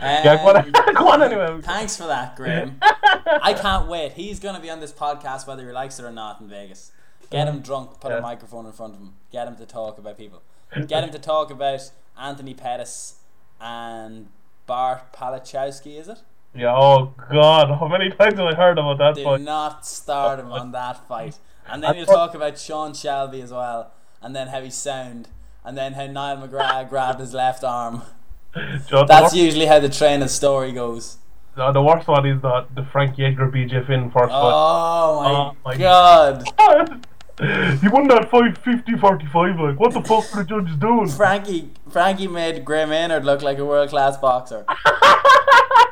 Yeah, go on, Um, (laughs) go on anyway. Thanks for that, Graham. (laughs) I can't wait. He's going to be on this podcast whether he likes it or not in Vegas. Get him drunk, put Yeah. a microphone in front of him, get him to talk about people. Get him to talk about Anthony Pettis and Bart Palaszewski, is it? Yeah. Oh God, how many times have I heard about that Do fight? not start him on that fight. And then you'll talk about Sean Shelby as well, and then how he sound, and then how Niall McGrath (laughs) grabbed his left arm. (laughs) Joe, the, That's usually how the trainer's story goes. the, the worst one is the the Frankie Edgar BJ Penn first Oh my, Oh my god. fight. (laughs) (laughs) he won that fight 50-45 like what the fuck were the judges doing? Frankie Frankie made Gray Maynard look like a world class boxer. (laughs)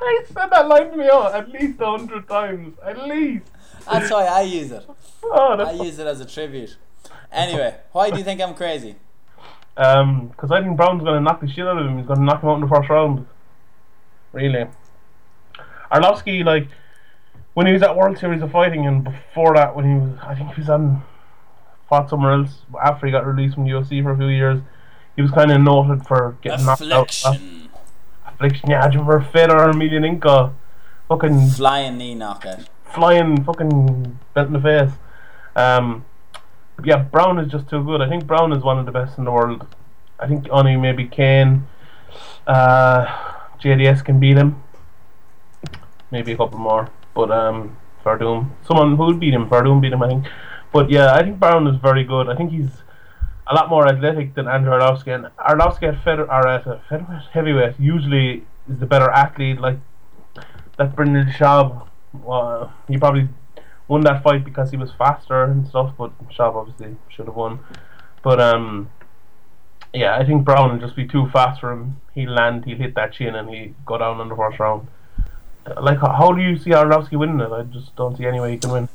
I said that line to me out at least a hundred times. At least. That's why I use it. (laughs) Oh, I use it as a tribute. Anyway, why do you think I'm crazy? Um, Because I think Browne's going to knock the shit out of him. He's going to knock him out in the first round. Really. Arlovsky, like, when he was at World Series of Fighting, and before that, when he was, I think he was on, fought somewhere else after he got released from the UFC for a few years, he was kind of noted for getting knocked out. Affliction. Affliction, yeah, do you remember Fedor Emelianenko? Fucking Flying knee knockout. flying fucking belt in the face. Um, yeah, Browne is just too good. I think Browne is one of the best in the world. I think only maybe Cain, uh, JDS can beat him. Maybe a couple more, but um, Werdum, someone who would beat him. Werdum beat him, I think. But yeah, I think Browne is very good. I think he's a lot more athletic than Andrew Arlovsky, and Arlovsky at feder or at a featherweight, heavyweight usually is the better athlete. Like that Brendan Schaub, uh, he probably won that fight because he was faster and stuff, but Schaub obviously should have won. But um, yeah, I think Browne will just be too fast for him. He'll land, he'll hit that chin, and he go down in the first round. Uh, Like, how, how do you see Arlovsky winning it? I just don't see any way he can win.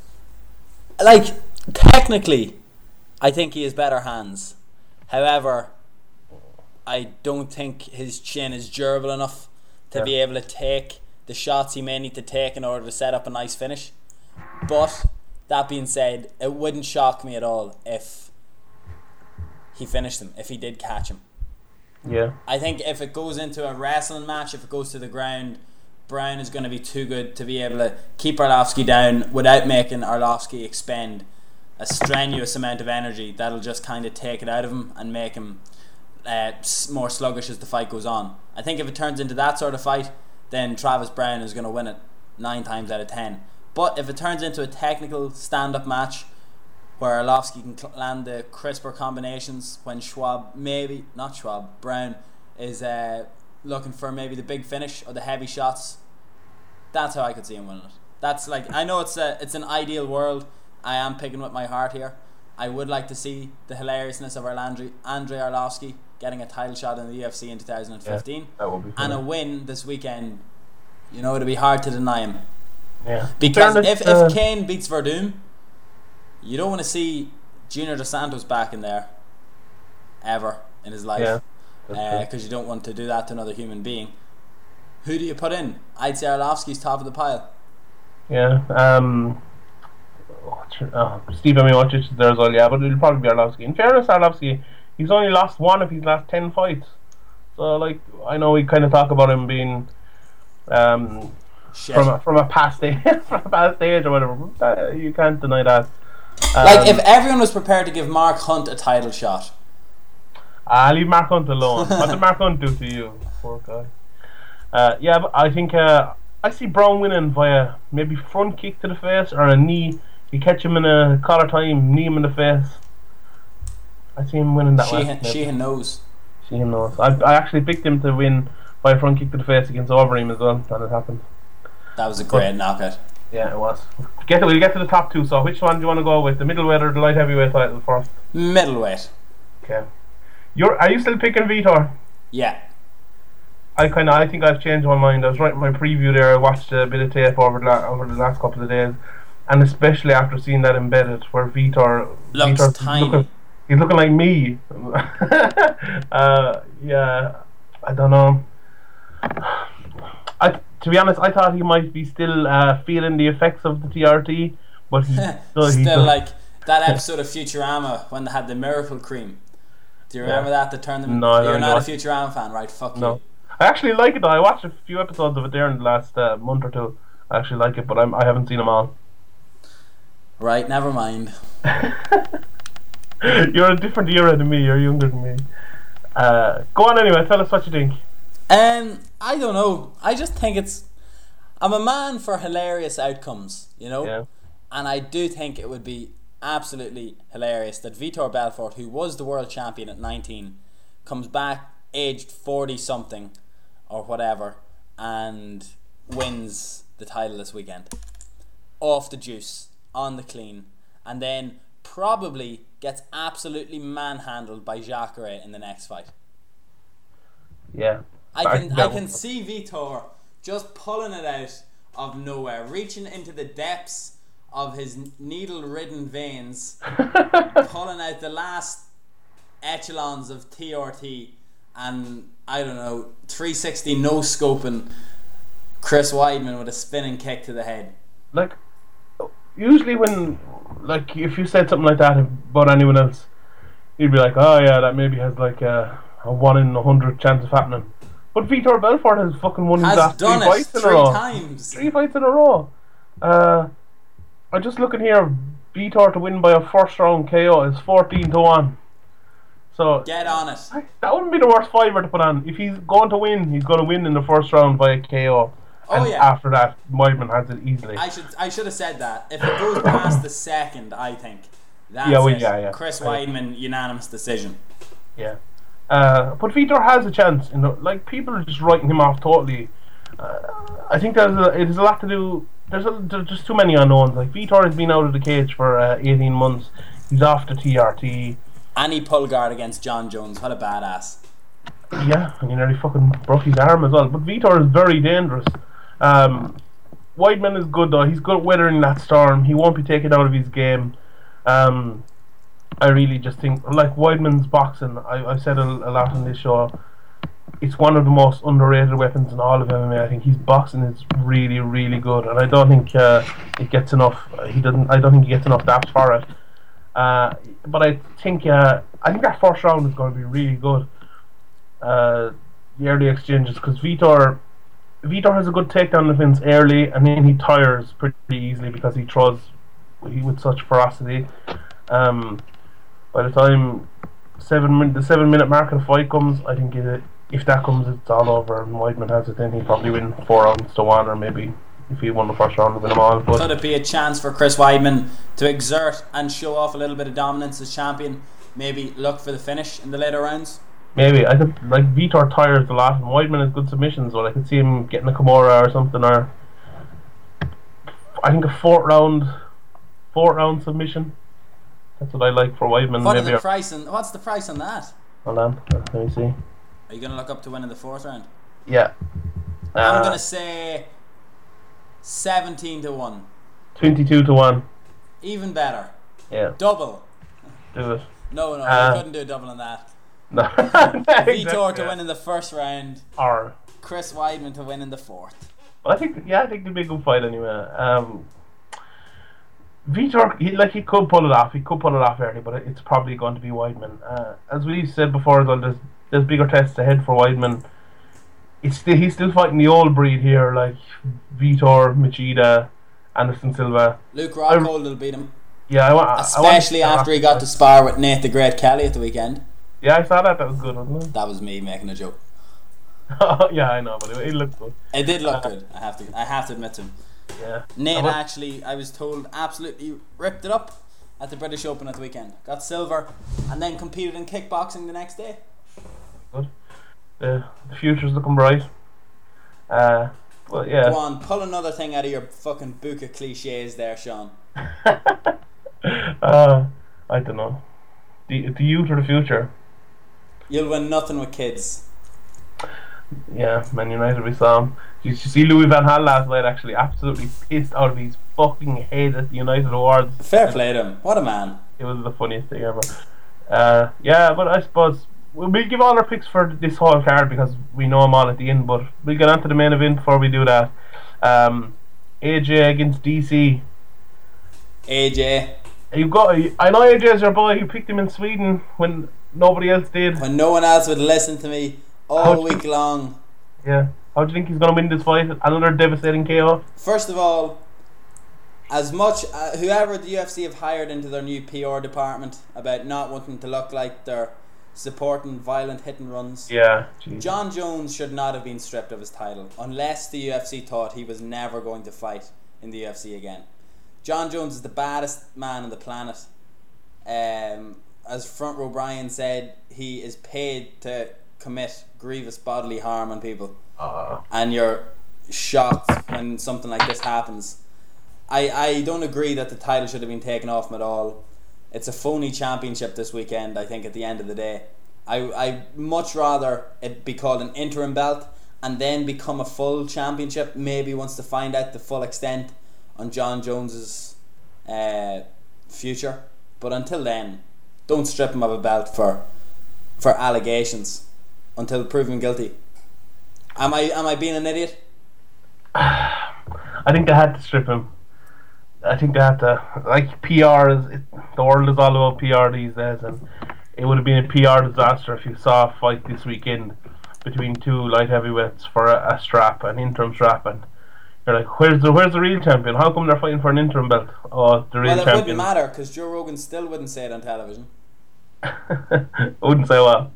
Like, technically, I think he has better hands. However, I don't think his chin is durable enough to Yeah. be able to take the shots he may need to take in order to set up a nice finish. But that being said, it wouldn't shock me at all if he finished him, if he did catch him. Yeah, I think if it goes into a wrestling match, if it goes to the ground, Browne is going to be too good to be able to keep Arlovsky down without making Arlovsky expend a strenuous amount of energy that'll just kind of take it out of him and make him uh, more sluggish as the fight goes on. I think if it turns into that sort of fight, then Travis Browne is going to win it nine times out of ten. But if it turns into a technical stand up match where Arlovsky can cl- land the crisper combinations when Schwab, maybe, not Schwab, Browne is uh, looking for maybe the big finish or the heavy shots, that's how I could see him winning it. That's like, I know it's a, it's an ideal world. I am picking with my heart here. I would like to see the hilariousness of Arlandri, Andrei Arlovsky getting a title shot in the UFC in 2015 that would be and a win this weekend. You know, it'd be hard to deny him. Yeah, Because if, uh, if Cain beats Werdum, you don't want to see Junior Dos Santos back in there ever in his life. that's Because true. you don't want to do that to another human being. Who do you put in? I'd say Arlovsky's top of the pile. yeah. Um, oh, Steve Miocic is there as well, yeah, but it'll probably be Arlovsky. In fairness, Arlovsky, he's only lost one of his last ten fights. So, like, I know we kind of talk about him being um, Shit. from a, from a past age, (laughs) from a past age or whatever. but that- you can't deny that. like, Um, if everyone was prepared to give Mark Hunt a title shot, Ah, leave Mark Hunt alone. what did Mark Hunt do to you? Poor guy. Uh, yeah, but I think uh, I see Browne winning via maybe front kick to the face or a knee. You catch him in a collar time, knee him in the face. I see him winning that Sheehan, way. Sheehan knows. Sheehan knows. I, I actually picked him to win by a front kick to the face against Overeem as well, and it happened. That was a great knockout. Yeah, it was. Get we'll get to the top two. So, which one do you want to go with? The middleweight or the light heavyweight title first? Middleweight. Okay. You're are you still picking Vitor? Yeah. I kind of I think I've changed my mind. I was writing my preview there. I watched a bit of tape over the la- over the last couple of days, and especially after seeing that embedded where Vitor Looks Vitor's tiny. Looking, he's looking like me. (laughs) uh, yeah, I don't know. I to be honest, I thought he might be still uh, feeling the effects of the TRT, but he (laughs) still, Still does- like that (laughs) episode of Futurama when they had the miracle cream. Do you remember that? That turned them. No, You're not know. a Futurama fan, right? Fuck No. you. I actually like it though. I watched a few episodes of it there in the last uh, month or two. I actually like it, but I'm, I haven't seen them all. Right, never mind. (laughs) You're a different era than me. You're younger than me. Uh, go on anyway. Tell us what you think. Um, I don't know. I just think it's. I'm a man for hilarious outcomes, you know. Yeah. And I do think it would be absolutely hilarious that Vitor Belfort, who was the world champion at 19, comes back aged 40 something or whatever and wins the title this weekend. Off the juice, on the clean, and then probably gets absolutely manhandled by Jacare in the next fight. Yeah. I can I no. can see Vitor just pulling it out of nowhere, reaching into the depths of his needle-ridden veins, (laughs) pulling out the last echelons of TRT and I don't know 360 no scoping Chris Weidman with a spinning kick to the head. like usually when like if you said something like that about anyone else, you'd be like, oh yeah, that maybe has like a, a one in a hundred chance of happening. But Vitor Belfort has fucking won his Has last done three fights in a three row. times. Three fights in a row. Uh, I'm just looking here. Vitor to win by a first round KO is fourteen to one. So Get on it. that wouldn't be the worst fiver to put on. If he's going to win, he's going to win in the first round by a KO. Oh, and yeah. after that, Weidman has it easily. I should I should have said that. If it goes past the second, I think that's Yeah, well, it. yeah, yeah. Chris. Weidman unanimous decision. Yeah. Uh, but Vitor has a chance. You know, like people are just writing him off totally. Uh, I think there's a, it has a lot to do. There's, a, there's just too many unknowns. Like Vitor has been out of the cage for uh, 18 months. He's off to TRT. and he pulled guard against Jon Jones. What a badass. Yeah, and he nearly fucking broke his arm as well. But Vitor is very dangerous. Um, Weidman is good though. He's good at weathering that storm. He won't be taken out of his game. Um, I really just think, like Weidman's boxing, I, I've said a, a lot on this show. It's one of the most underrated weapons in all of MMA. I think his boxing is really, really good, and I don't think uh, it gets enough. He doesn't. I don't think he gets enough daps for it. Uh, but I think uh, I think that first round is going to be really good. Uh, the early exchanges because Vitor Vitor has a good takedown defense early, and then he tires pretty easily because he throws he with such ferocity. Um, by the time seven min- the seven minute mark of the fight comes, I think it, if that comes, it's all over. And Weidman has it, then he'll probably win four rounds to one, or maybe if he won the first round, win them all. But Could it be a chance for Chris Weidman to exert and show off a little bit of dominance as champion? Maybe look for the finish in the later rounds. Maybe I could like Vitor tires a lot, and Weidman has good submissions. But I could see him getting a Kimura or something, or I think a fourth round, fourth round submission. That's what I like for Weidman. What maybe the price on, what's the price on that? hold on, let me see. Are you going to look up to win in the fourth round? Yeah, I'm uh, going to say 17 to 1. twenty-two to one. Even better. Yeah, Double. do it. No, no, Uh, you couldn't do a double on that. (laughs) No. Vitor (laughs) to win in the first round, Or, Chris Weidman to win in the fourth. well, I think yeah, I think it'll be a good fight anyway. Um, Vitor, he, like he could pull it off. He could pull it off early, but it's probably going to be Weidman. Uh, as we said before, as well, there's there's bigger tests ahead for Weidman. It's still, he's still fighting the old breed here, like Vitor, Machida, Anderson Silva. Luke Rockhold will beat him. Yeah, I want. I want- Especially after he got to spar with Nate the Great Kelly at the weekend. Yeah, I saw that. That was good, wasn't it? That was me making a joke. (laughs) yeah, I know, but it, it looked good. It did look good. I have to. I have to admit to him. Yeah. Nate actually, I was told, absolutely ripped it up at the British Open at the weekend. Got silver, and then competed in kickboxing the next day. Good. The, the future's looking bright. Uh, well, yeah. Go on, pull another thing out of your fucking book of cliches there, Sean. (laughs) uh, I don't know. The the youth or the future? You'll win nothing with kids. Yeah, Man United. We saw him. Did you see Louis Van Gaal last night? Actually, absolutely pissed out of his fucking head at the United Awards. Fair play to him. What a man. It was the funniest thing ever. Uh, yeah, but I suppose we'll we'll give all our picks for this whole card because we know them all at the end. But we'll get on to the main event before we do that. Um, AJ against DC. AJ, You got. I know AJ's your boy. You picked him in Sweden when nobody else did. when no one else would listen to me all you- week long. Yeah. How do you think he's gonna win this fight? Another devastating KO. First of all, as much uh, whoever the UFC have hired into their new PR department about not wanting to look like they're supporting violent hit and runs. Yeah. Jeez. Jon Jones should not have been stripped of his title unless the UFC thought he was never going to fight in the UFC again. Jon Jones is the baddest man on the planet. Um, as Front Row Brian said, he is paid to commit grievous bodily harm on people Uh, and you're shocked when something like this happens. I, I don't agree that the title should have been taken off him at all. It's a phony championship this weekend, I think, at the end of the day. I I much rather it be called an interim belt and then become a full championship, maybe once to find out the full extent on Jon Jones's uh, future. But until then, don't strip him of a belt for for allegations until proven guilty. Am I am I being an idiot? (sighs) I think they had to strip him. I think they had to. Like PR is it, the world is all about PR these days, and it would have been a PR disaster if you saw a fight this weekend between two light heavyweights for a, a strap, an interim strap, and you're like, where's the where's the real champion? How come they're fighting for an interim belt? Oh, the real Well, it wouldn't matter because Joe Rogan still wouldn't say it on television. I wouldn't say well.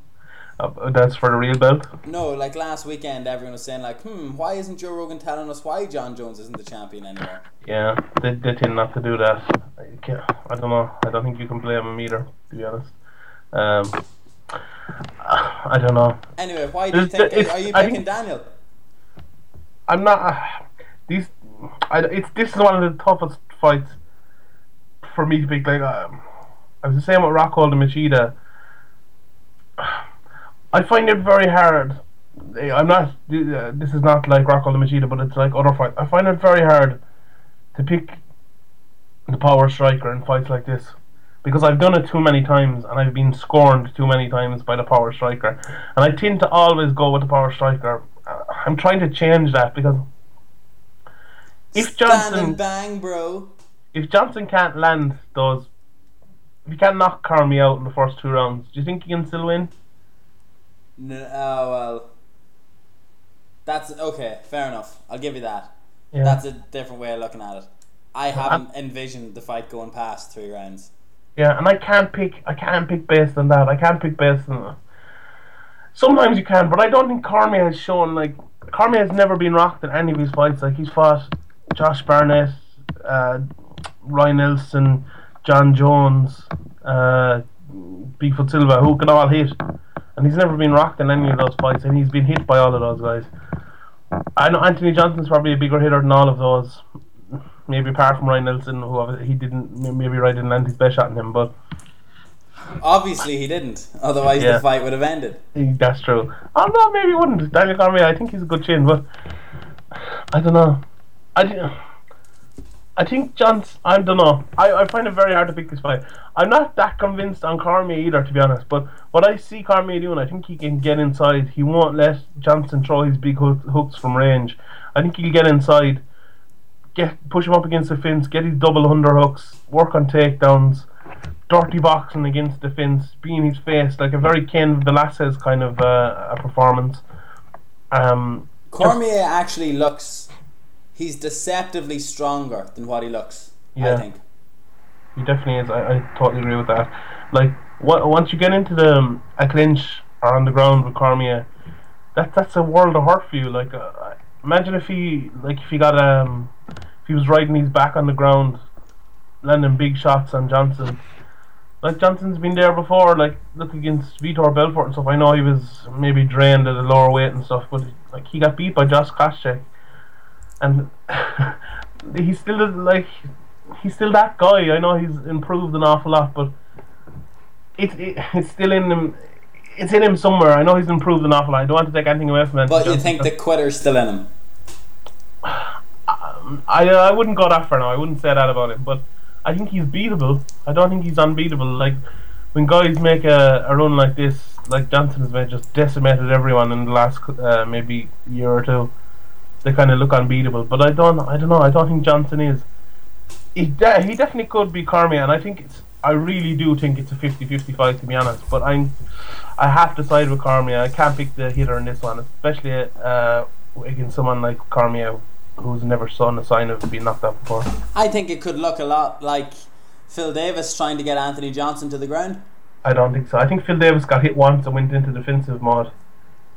Uh, that's for the real belt. No, like last weekend, everyone was saying like, "Hmm, why isn't Joe Rogan telling us why Jon Jones isn't the champion anymore?" Yeah, they, they tend not to do that. I, don't know. I don't think you can blame them either, to be honest. Um, I don't know. Anyway, why do you think? it's- Are you picking think- Daniel? I'm not. Uh, these. I, it's this is one of the toughest fights for me to pick. Like um, I was the same with Rockhold and Machida. (sighs) I find it very hard. eh, I'm not. uh, This is not like Rockhold and Machida, but it's like other fights. I find it very hard to pick the power striker in fights like this because I've done it too many times and I've been scorned too many times by the power striker, and I tend to always go with the power striker. Uh, I'm trying to change that because if Johnson bang, bro. if Johnson can't land those, if he can't knock Cormier out in the first two rounds, do you think he can still win? No, oh well. That's okay. Fair enough. I'll give you that. Yeah. That's a different way of looking at it. I haven't envisioned the fight going past three rounds. Yeah, and I can't pick. I can't pick based on that. I can't pick based on. that. Sometimes you can, but I don't think Cormier has shown like Cormier has never been rocked in any of his fights. Like he's fought Josh Barnett, uh, Roy Nelson, Jon Jones, uh, Bigfoot Silva, who can all hit, and he's never been rocked in any of those fights, and he's been hit by all of those guys. I know Anthony Johnson's probably a bigger hitter than all of those. Maybe apart from Roy Nelson, who he didn't, maybe Roy didn't land his best shot on him, but Obviously, he didn't. Otherwise, Yeah. the fight would have ended. That's true. Oh no, maybe he wouldn't. Daniel Cormier, I think he's a good chin, but I don't know. I, I think John's. I don't know. I, I find it very hard to pick this fight. I'm not that convinced on Cormier either, to be honest. But what I see Cormier doing, I think he can get inside. He won't let Johnson throw his big hook, hooks from range. I think he'll get inside, get push him up against the fence, get his double underhooks, work on takedowns dirty boxing against the fence, be in his face, like a very Cain Velasquez kind of uh, a performance. Um, Cormier actually looks. He's deceptively stronger than what he looks. I think. he definitely is. I, I totally agree with that. Like once you get into the um, a clinch or on the ground with Cormier, that that's a world of hurt for you. Like uh, imagine if he like if he got um if he was riding his back on the ground, landing big shots on Johnson. Like Johnson's been there before, like look against Vitor Belfort and stuff. I know he was maybe drained at a lower weight and stuff, but like he got beat by Josh Koscheck, and (laughs) he's still like he's still that guy. I know he's improved an awful lot, but it, it it's still in him. It's in him somewhere. I know he's improved an awful lot. I don't want to take anything away from him. But you think the quitter's still in him? I I wouldn't go that far now. I wouldn't say that about him, but I think he's beatable. I don't think he's unbeatable. Like when guys make a, a run like this, like Johnson has made, just decimated everyone in the last uh, maybe year or two. They kind of look unbeatable, but I don't. I don't know. I don't think Johnson is. He de- he definitely could be Cormier, and I think it's. I really do think it's a 50-50 fight to be honest. But I'm. I have to side with Cormier. I can't pick the hitter in this one, especially uh, against someone like Cormier, who's never shown a sign of being knocked out before. I think it could look a lot like Phil Davis trying to get Anthony Johnson to the ground. I don't think so. I think Phil Davis got hit once and went into defensive mode,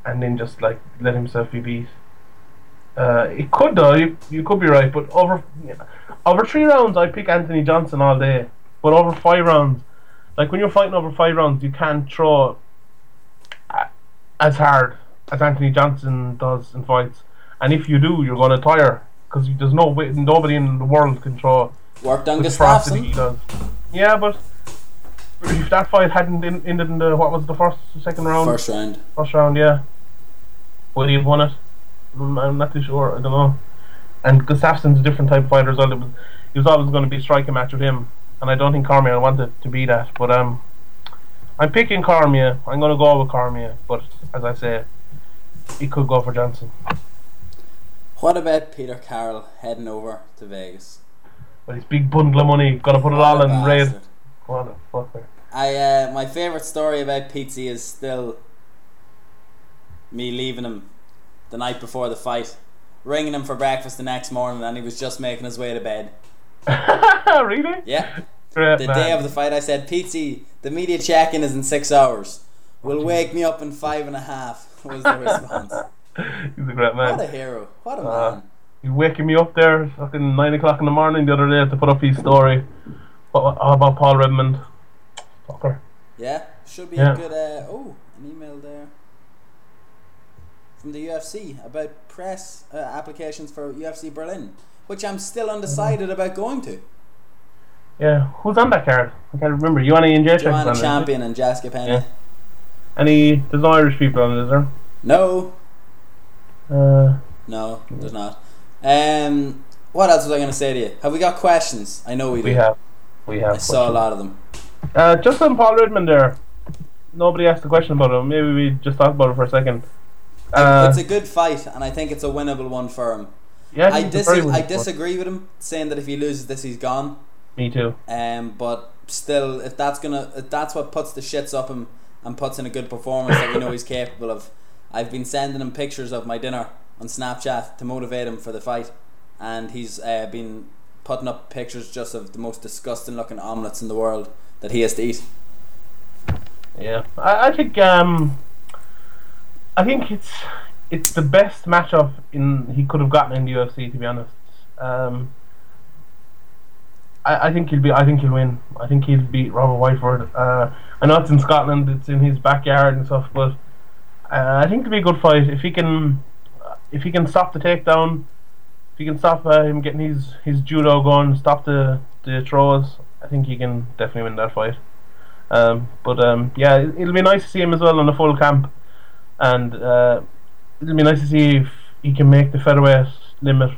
and then just like let himself be beat. Uh, it could though. You, you could be right, but over over three rounds, I pick Anthony Johnson all day. But over five rounds, like when you're fighting over five rounds, you can't throw as hard as Anthony Johnson does in fights. And if you do, you're going to tire because there's no way, nobody in the world can throw Worked on the ferocity he Gustafsson. does. Yeah, but if that fight hadn't in, ended in the what was the first, second round, First round. first round, yeah, would he have won it? I'm not too sure. I don't know. And Gustafsson's a different type of fighter as well. It was, it was always going to be a striking match with him, and I don't think Cormier wanted to be that. But um, I'm picking Cormier. I'm going to go with Cormier, but as I say, he could go for Johnson. What about Peter Carroll heading over to Vegas? Well, his big bundle of money, got to put it all in red. What a fucker. I uh, my favorite story about Pizzi is still me leaving him the night before the fight, ringing him for breakfast the next morning, and he was just making his way to bed. (laughs) really? Yeah, Great the man. day of the fight, I said, Pizzi, the media check-in is in six hours. Will wake me up in five and a half. (laughs) Was the response. He's a great man. What a hero! What a Uh, man! He's waking me up there fucking nine o'clock in the morning the other day to put up his story about Paul Redmond. Fucker. Yeah, should be Yeah. a good. Uh, oh, an email there from the UFC about press uh, applications for UFC Berlin, which I'm still undecided about going to. Yeah, who's on that card? I can't remember. You want any Jacek Joanna it? Champion and Jessica Penne. Yeah. Any? There's no Irish people on it, is there? No, Uh, no, there's not. Um, what else was I going to say to you? Have we got questions? I know we, we do. We have. We have. I saw a lot of them. Uh, just on Paul Redmond there. Nobody asked a question about him. Maybe we just talk about it for a second. Uh, it's a good fight, and I think it's a winnable one for him. yeah, I, dis- I disagree with him saying that if he loses this, he's gone. Me too. Um, but still, if that's gonna, if that's what puts the shits up him and puts in a good performance that we know he's capable of. I've been sending him pictures of my dinner on Snapchat to motivate him for the fight, and he's uh, been putting up pictures just of the most disgusting looking omelets in the world that he has to eat. Yeah, I, I think um, I think it's it's the best matchup in he could have gotten in the UFC. To be honest, um, I, I think he'll be. I think he'll win. I think he'll beat Robert Whiteford. Uh, I know it's in Scotland. It's in his backyard and stuff, but uh, I think it'll be a good fight if he can. If he can stop the takedown, if he can stop uh, him getting his his judo going, stop the the throws. I think he can definitely win that fight. Um, but um, yeah, it- it'll be nice to see him as well on the full camp, and uh, it'll be nice to see if he can make the featherweight limit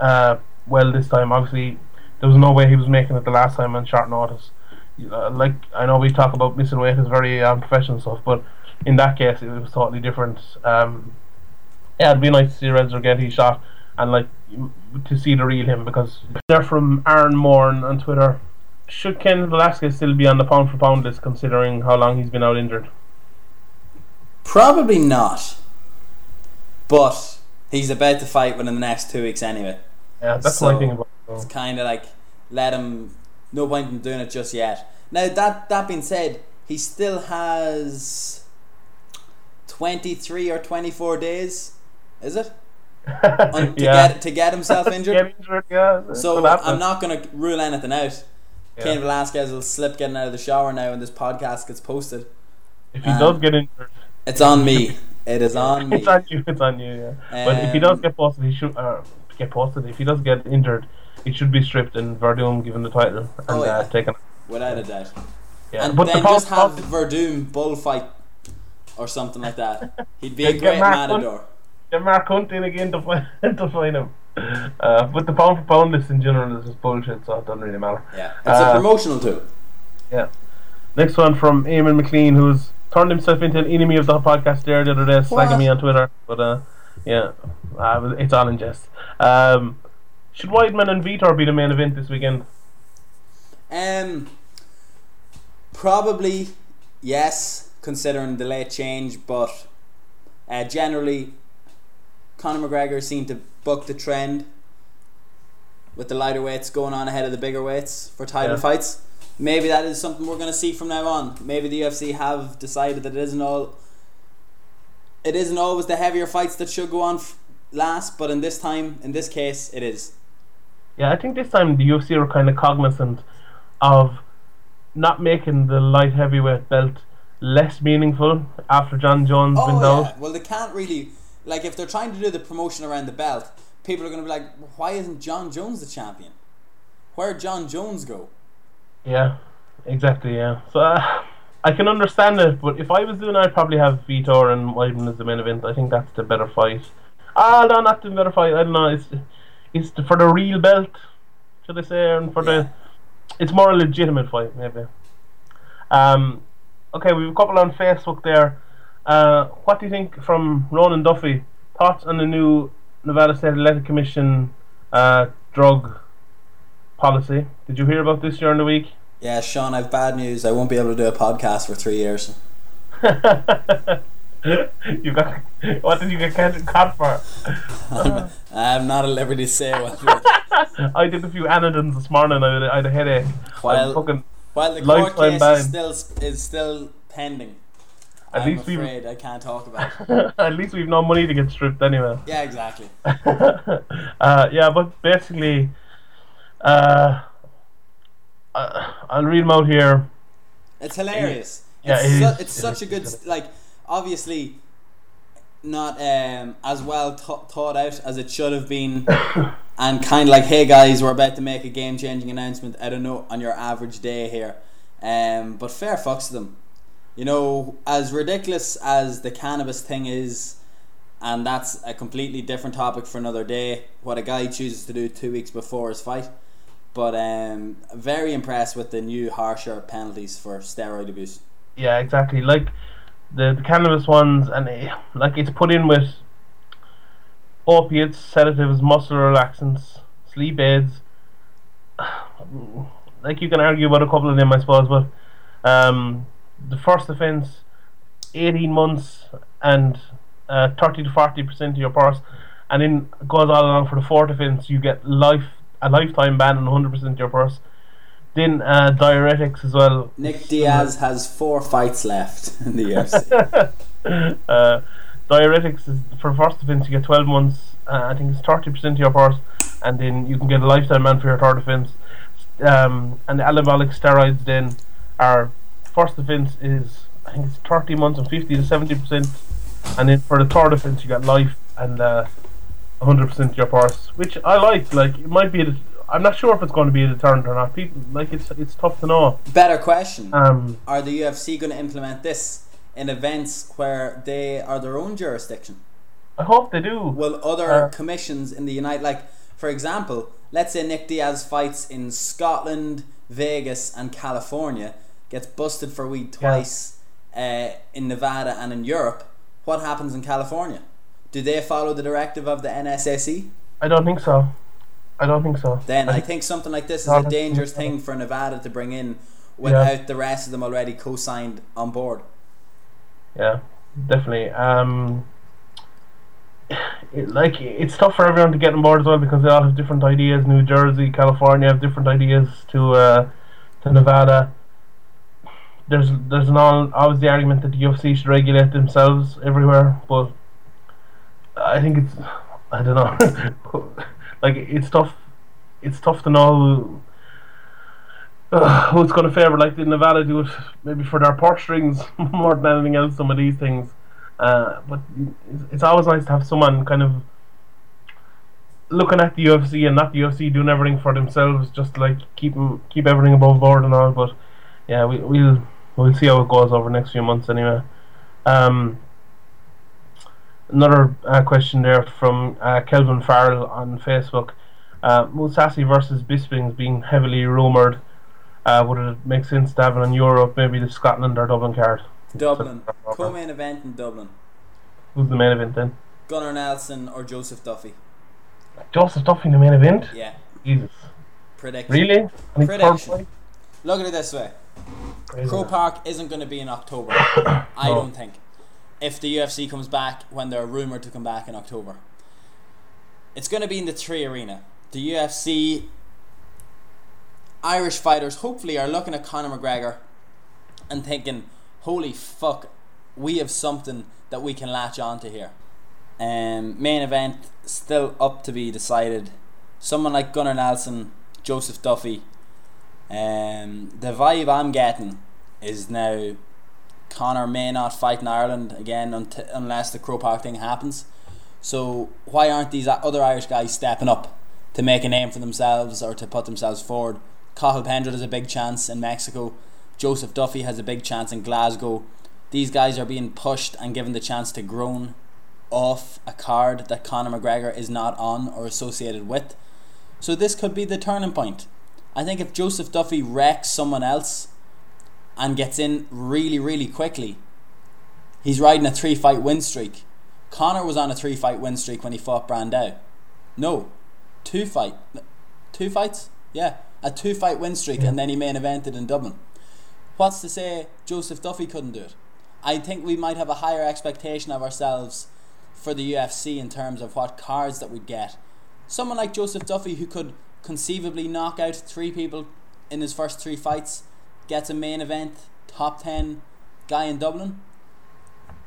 uh, well this time. Obviously, there was no way he was making it the last time on short notice. Know, like I know we talk about missing weight is very um, professional stuff, but in that case it was totally different. Um, yeah, it'd be nice to see Renzo get his shot and like to see the real him because they're from Aaron Morn on Twitter. Should Cain Velasquez still be on the pound for pound list considering how long he's been out injured? Probably not, but he's about to fight within the next two weeks anyway. Yeah, that's So- about It's kind of like let him. No point in doing it just yet. Now that that being said, he still has twenty three or twenty four days. Is it (laughs) Un- to yeah. get to get himself (laughs) injured? Get injured, yeah. So. I'm not going to rule anything out. Yeah. Cain Velasquez will slip getting out of the shower now when this podcast gets posted. If he um, does get injured, It's on me. It is on (laughs) me. it's on you. It's on you. Yeah. but if he does Um, get posted, he should uh, get posted. If he does get injured, he should be stripped and Werdum given the title and Oh, yeah. uh, taken. Without a doubt. Yeah. and but then the just have Werdum bullfight or something like that. (laughs) He'd be a great Mark Hunt. get Mark Hunt in again to find (laughs) to find him. Uh, but the pound for pound list in general is just bullshit, so it doesn't really matter. Yeah, it's a Uh, promotional tool. Yeah. Next one from Eamon McLean, who's turned himself into an enemy of the podcast there the other day, slagging What? me on Twitter. But uh, yeah, uh, it's all in jest. Um, should Weidman and Vitor be the main event this weekend? Um, probably yes, considering the late change, but uh, generally, Conor McGregor seemed to buck the trend with the lighter weights going on ahead of the bigger weights for title Yeah. fights. Maybe that is something we're going to see from now on. Maybe the UFC have decided that it isn't all. It isn't always the heavier fights that should go on f- last, but in this time, in this case, it is. Yeah, I think this time the UFC are kind of cognizant of not making the light heavyweight belt less meaningful after Jon Jones Oh yeah. Well, they can't really like if they're trying to do the promotion around the belt. People are going to be like, "Why isn't Jon Jones the champion? Where'd Jon Jones go?" Yeah, exactly. Yeah, so uh, I can understand it, but if I was doing, I'd probably have Vitor and Weidman as the main event. I think that's the better fight. Ah, no, not the better fight. I don't know. It's it's the, for the real belt, should I say, and for Yeah. the it's more a legitimate fight maybe. Um, okay, we have a couple on Facebook there. Uh, what do you think from Ronan Duffy? Thoughts on the new Nevada State Athletic Commission uh, drug policy? Did you hear about this during the week? Yeah, Sean, I've bad news. I won't be able to do a podcast for three years. (laughs) you got what did you get caught for? I'm not at liberty to say what. (laughs) I did a few Anadins this morning. I had, I had a headache. While- fucking, While the court case ban. is still is still pending, At I'm least afraid I can't talk about. it. (laughs) at least we've no money to get stripped anyway. Yeah, exactly. uh, yeah, but basically, uh, uh, I'll read them out here. It's hilarious. Yeah, it's, it su- is. it's such a good like. Obviously, not um, as well th- thought out as it should have been, (coughs) and kind of like, hey guys, we're about to make a game changing announcement. I don't know on your average day here, um, but fair fucks to them. You know, as ridiculous as the cannabis thing is, and that's a completely different topic for another day. What a guy chooses to do two weeks before his fight. But um, very impressed with the new harsher penalties for steroid abuse. Yeah, exactly. Like the, the cannabis ones, and eh, like it's put in with opiates, sedatives, muscle relaxants, sleep aids. (sighs) Like you can argue about a couple of them, I suppose, but um, the first offence, eighteen months and uh, thirty to forty percent of your purse, and then goes all along for the fourth offence, you get life a lifetime ban hundred percent your purse. Then uh, diuretics as well. Nick Diaz has four fights left in the UFC. (laughs) uh, diuretics is for first offence you get 12 months uh, I think it's 30% of your purse and then you can get a lifetime ban for your third offence um, and the anabolic steroids then are first offence is I think it's 30 months and 50 to 70% and then for the third offence you got life and uh, 100% your purse which I like like it might be a, I'm not sure if it's going to be a deterrent or not people like it's it's tough to know Better question: um, Are the UFC going to implement this in events where they are their own jurisdiction? I hope they do Will other Uh, commissions in the United, like for example, let's say Nick Diaz fights in Scotland, Vegas, and California, gets busted for weed twice uh, in Nevada and in Europe. What happens in California? Do they follow the directive of the NSSE? I don't think so I don't think so Then I think- think something like this is a dangerous thing for Nevada to bring in without the rest of them already co-signed on board. Yeah, definitely. Um, (sighs) it, like it's tough for everyone to get on board as well because they all have different ideas. New Jersey, California have different ideas to uh, to Nevada. There's there's an all always the argument that the UFC should regulate themselves everywhere, but I think it's I don't know. (laughs) like it's tough. It's tough to know. Uh, who's going to favour? Like did Nevada do it maybe for their purse strings (laughs) more than anything else? Some of these things, uh, but it's, it's always nice to have someone kind of looking at the UFC and not the UFC doing everything for themselves, just like keep keep everything above board and all. But yeah, we, we'll we'll see how it goes over the next few months anyway. Um, another uh, question there from uh, Kelvin Farrell on Facebook. Uh, Mousasi versus Bisping's being heavily rumoured. Uh, would it make sense to have it in Europe, maybe the Scotland or Dublin card? Dublin, co-main event in Dublin. Who's the main event then? Gunnar Nelson or Joseph Duffy. Joseph Duffy in the main event? Yeah, Jesus. prediction. Really? Third Prediction. Look at it this way: Crazy. Croke Park isn't going to be in October. (coughs) I No. don't think. If the UFC comes back when they're rumored to come back in October, it's going to be in the 3Arena. The UFC Irish fighters hopefully are looking at Conor McGregor and thinking, "Holy fuck, we have something that we can latch onto here." Um, main event still up to be decided. Someone like Gunnar Nelson, Joseph Duffy. Um, the vibe I'm getting is now Conor may not fight in Ireland again unt- unless the Croke Park thing happens. So why aren't these other Irish guys stepping up to make a name for themselves or to put themselves forward? Cathal Pendred has a big chance in Mexico. Joseph Duffy has a big chance in Glasgow. These guys are being pushed and given the chance to groan off a card that Conor McGregor is not on or associated with. So this could be the turning point. I think if Joseph Duffy wrecks someone else, and gets in really, really quickly. He's riding a three fight win streak. Conor was on a three fight win streak when he fought Brandao. No, two fight, two fights. Yeah, a two fight win streak, and then he main evented in Dublin. What's to say Joseph Duffy couldn't do it? I think we might have a higher expectation of ourselves for the UFC in terms of what cards that we'd get. Someone like Joseph Duffy who could conceivably knock out three people in his first three fights, gets a main event, top ten guy in Dublin.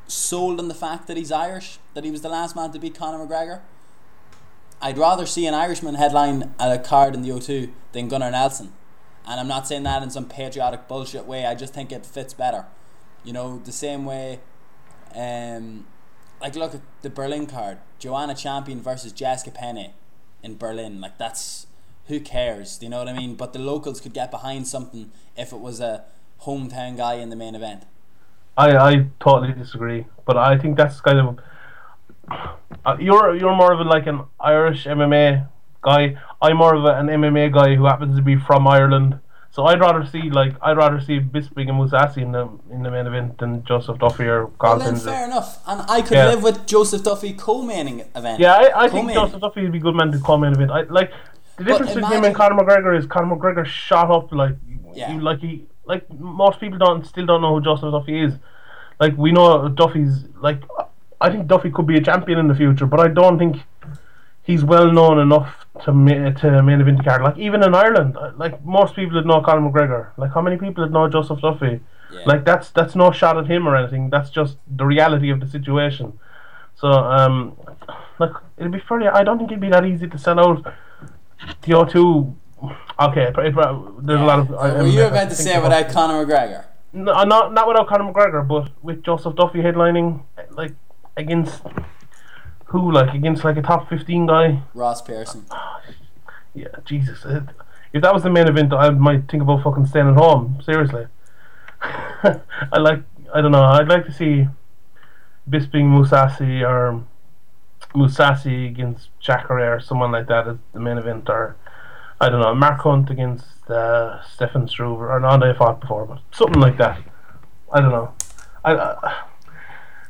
Sold on the fact that he's Irish, that he was the last man to beat Conor McGregor. I'd rather see an Irishman headline at a card in the O2 than Gunnar Nelson. And I'm not saying that in some patriotic bullshit way. I just think it fits better. You know, the same way. Um, like look at the Berlin card, Joanna Champion versus Jessica Penne in Berlin. Like that's who cares? Do you know what I mean? But the locals could get behind something if it was a hometown guy in the main event. I, I totally disagree, but I think that's kind of uh, you're you're more of a, like an Irish MMA guy. I'm more of a, an MMA guy who happens to be from Ireland. So I'd rather see like I'd rather see Bisping and Mousasi in the in the main event than Joseph Duffy or Well, then fair enough, and I could Yeah. live with Joseph Duffy co-maining event. Yeah, I, I think Co-main. Joseph Duffy would be a good man to come in event. I like the difference between him and Conor McGregor is Conor McGregor shot up like Yeah. he, like he like most people don't still don't know who Joseph Duffy is. Like we know Duffy's like I think Duffy could be a champion in the future, but I don't think he's well known enough to ma- to main event the card. Like even in Ireland, uh, like most people that know Conor McGregor, like how many people that know Joseph Duffy? Yeah. Like that's that's no shot at him or anything. That's just the reality of the situation. So um, like it'd be fairly. I don't think it'd be that easy to sell out the O2. Okay, it, it, uh, there's a lot of. I, Were you about to say without Conor McGregor? no, uh, not not without Conor McGregor, but with Joseph Duffy headlining, uh, like against who, like against like a top fifteen guy. Ross Pearson. (sighs) Yeah, Jesus. It, if that was the main event, I might think about fucking staying at home. Seriously. (laughs) I like. I don't know. I'd like to see Bisping Mousasi or Mousasi against Jacare or someone like that as the main event, or I don't know, Mark Hunt against uh, Stefan Struve, or no, they fought before, but something like that. I don't know. I, uh,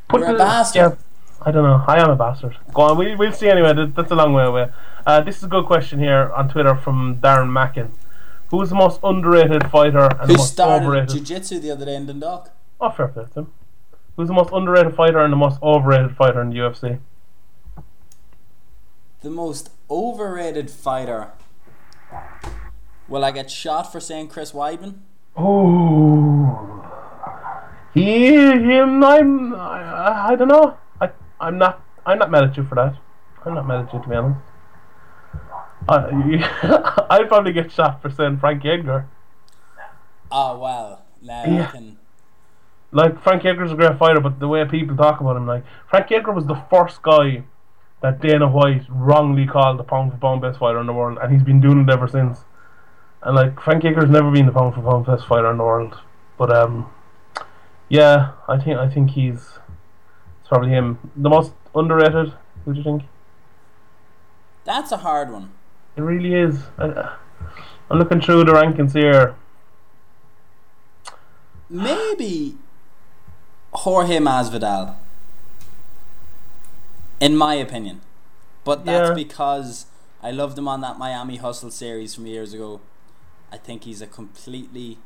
put You're a bastard. Yeah, I don't know. I am a bastard. Go on. We, we'll see anyway. That's a long way away. Uh, this is a good question here on Twitter from Darren Mackin. Who is the most underrated fighter and the most started overrated? jiu-jitsu the other day in Dundalk? Oh, fair play to him. Who's the most underrated fighter and the most overrated fighter in the UFC? The most overrated fighter. Will I get shot for saying Chris Weidman? Oh, he, him. I'm. I, I don't know. I, I'm not. I'm not mad at you for that. I'm not mad at you to be honest. I, (laughs) I'd probably get shot for saying Frankie Edgar. Oh well, now Yeah. I can. Like Frankie Edgar's a great fighter, but the way people talk about him, like Frankie Edgar was the first guy that Dana White wrongly called the pound for pound best fighter in the world, and he's been doing it ever since. And like Frankie Edgar's never been the pound for pound best fighter in the world, but um, yeah, I think I think he's it's probably him. The most underrated. Who do you think? That's a hard one. It really is. I, I'm looking through the rankings here. Maybe Jorge Masvidal. In my opinion. But that's Yeah. because I loved him on that Miami Hustle series from years ago. I think he's a completely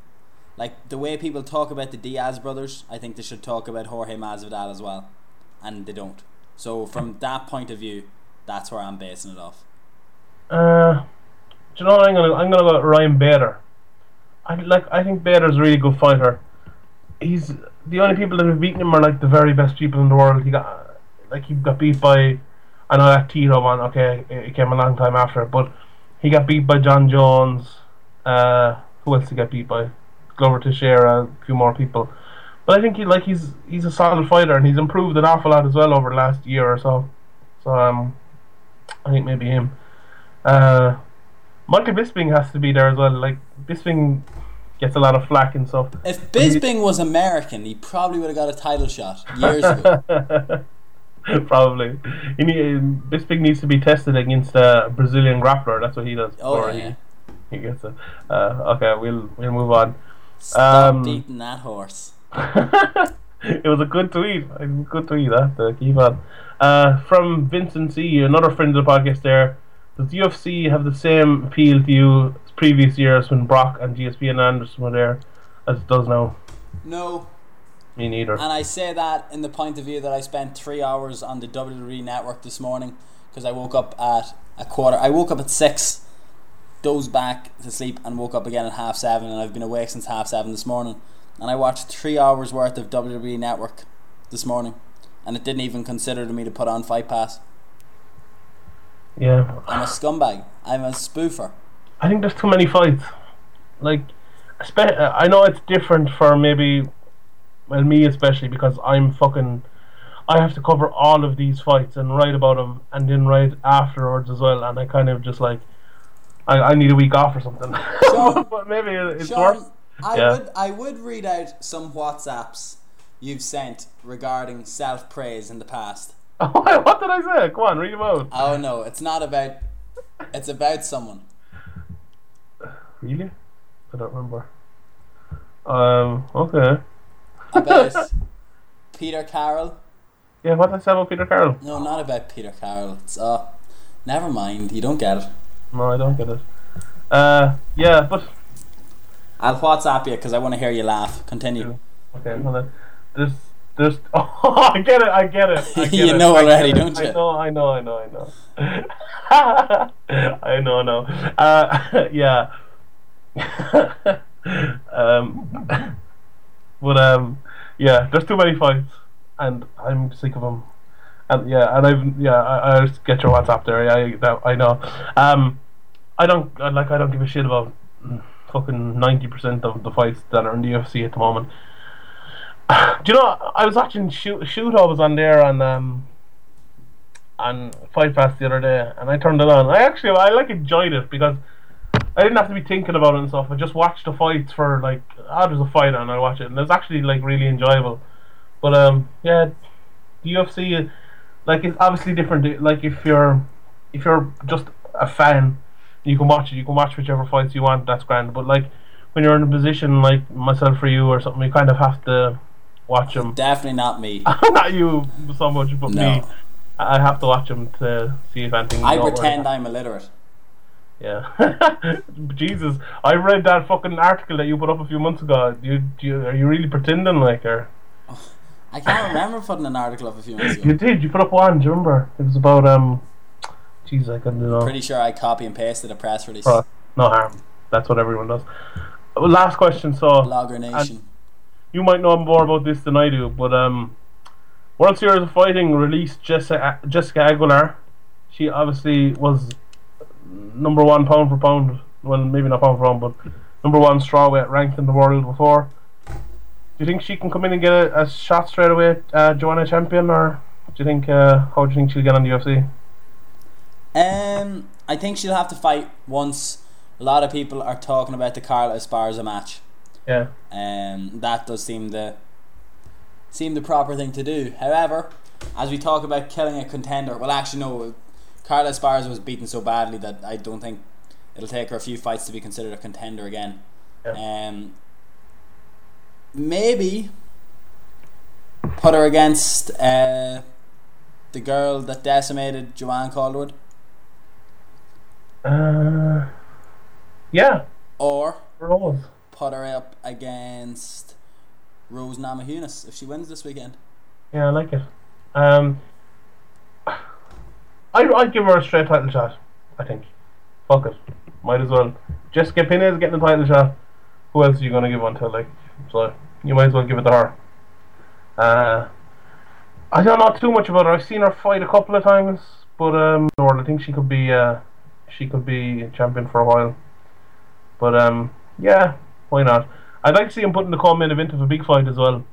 like the way people talk about the Diaz brothers, I think they should talk about Jorge Masvidal as well. And they don't. So from that point of view, that's where I'm basing it off. Uh, do you know what I'm gonna I'm gonna go with Ryan Bader. I like I think Bader's a really good fighter. He's the only people that have beaten him are like the very best people in the world. He got like he got beat by I know that Tito one, okay, it came a long time after, but he got beat by Jon Jones. Uh, who else did he get beat by? Glover Teixeira, a few more people. But I think he like he's he's a solid fighter and he's improved an awful lot as well over the last year or so. So um, I think maybe him. Uh, Michael Bisping has to be there as well. Like Bisping gets a lot of flack and stuff. If Bisping was American, he probably would have got a title shot years (laughs) ago. (laughs) Probably. He need, Bisping needs to be tested against a Brazilian grappler. That's what he does. Oh, yeah. he, he gets it. Uh, okay, we'll we'll move on. Stop Um, beating that horse. (laughs) it was a good tweet. It was a good tweet. I have to keep on. Uh, from Vincent C, another friend of the podcast. There, does UFC have the same appeal to you as previous years when Brock and GSP and Anderson were there, as it does now? No, Me neither. and I say that in the point of view that I spent three hours on the WWE network this morning because I woke up at a quarter. I woke up at six, dozed back to sleep, and woke up again at half seven, and I've been awake since half seven this morning. And I watched three hours worth of WWE network this morning, and it didn't even consider to me to put on Fight Pass. Yeah, I'm a scumbag. I'm a spoofer. I think there's too many fights. Like, I know it's different for maybe, well, me especially because I'm fucking. I have to cover all of these fights and write about them, and then write afterwards as well. And I kind of just like, I, I need a week off or something. (laughs) Sean- but maybe it- it's worse. I Yeah. would I would read out some WhatsApps you've sent regarding self praise in the past. (laughs) what did I say? Come on, read them out. Oh no, it's not about. It's about someone. Really? I don't remember. Um. Okay. About Peter Carroll. Yeah. What did I say about Peter Carroll? No, not about Peter Carroll. It's uh, never mind. You don't get it. No, I don't get it. Uh. Yeah, but I'll WhatsApp you because I want to hear you laugh. Continue. Okay, hold on. There's, there's. Oh, (laughs) I get it. I get it. I (laughs) get You it, know already, don't you? I know. I know. I know. I know. (laughs) I know. No. Uh, yeah. um. But um, yeah. There's too many fights, and I'm sick of them. And yeah, and I've yeah, I, I get your WhatsApp there. Yeah, I, I know. Um, I don't like. I don't give a shit about fucking ninety percent of the fights that are in the UFC at the moment. (sighs) Do you know? I was watching shoot. Shoot. I was on there on um on Fight Pass the other day, and I turned it on. I actually I like enjoyed it because I didn't have to be thinking about it and stuff. I just watched the fights for like ah, there's a fight on. I watch it, and it's actually like really enjoyable. But um, yeah, the UFC, like it's obviously different. Like if you're if you're just a fan, you can watch it. You can watch whichever fights you want. That's grand. But like when you're in a position like myself or you or something, you kind of have to watch them. Definitely not me. (laughs) Not you so much, but me. I have to watch them to see if anything. I pretend I'm illiterate. Yeah. (laughs) Jesus, I read that fucking article that you put up a few months ago. You, you are you really pretending like or I can't remember putting an article up a few months ago. you did? You put up one. Do you remember? It was about um. Jesus, I couldn't know. Pretty sure I copy and pasted a press release. Pro- no harm. That's what everyone does. Uh, Last question. So Blogger Nation. you might know more about this than I do, but um, World Series of Fighting released Jessica Jessica Aguilar. She obviously was number one pound for pound. Well, maybe not pound for pound, but number one strawweight ranked in the world before. Do you think she can come in and get a, a shot straight away at uh, Joanna Champion, or do you think uh, how do you think she'll get on the UFC? Um, I think she'll have to fight once. A lot of people are talking about the Carla Esparza match. Yeah, Um, that does seem the seem the proper thing to do. However, as we talk about killing a contender, well, actually no, Carla Esparza was beaten so badly that I don't think it'll take her a few fights to be considered a contender again. Um, maybe put her against uh, the girl that decimated Joanne Calderwood, uh, yeah, or Rose. put her up against Rose Namajunas if she wins this weekend. Yeah, I like it. Um, I'd give her a straight title shot. I think. Fuck it, might as well. Jessica Penne getting a title shot. Who else are you gonna give one to? Like, so you might as well give it to her. Uh, I don't know too much about her. I've seen her fight a couple of times, but um, I think she could be uh, she could be champion for a while. But um, yeah, why not? I'd like to see him put in the co-main event of a big fight as well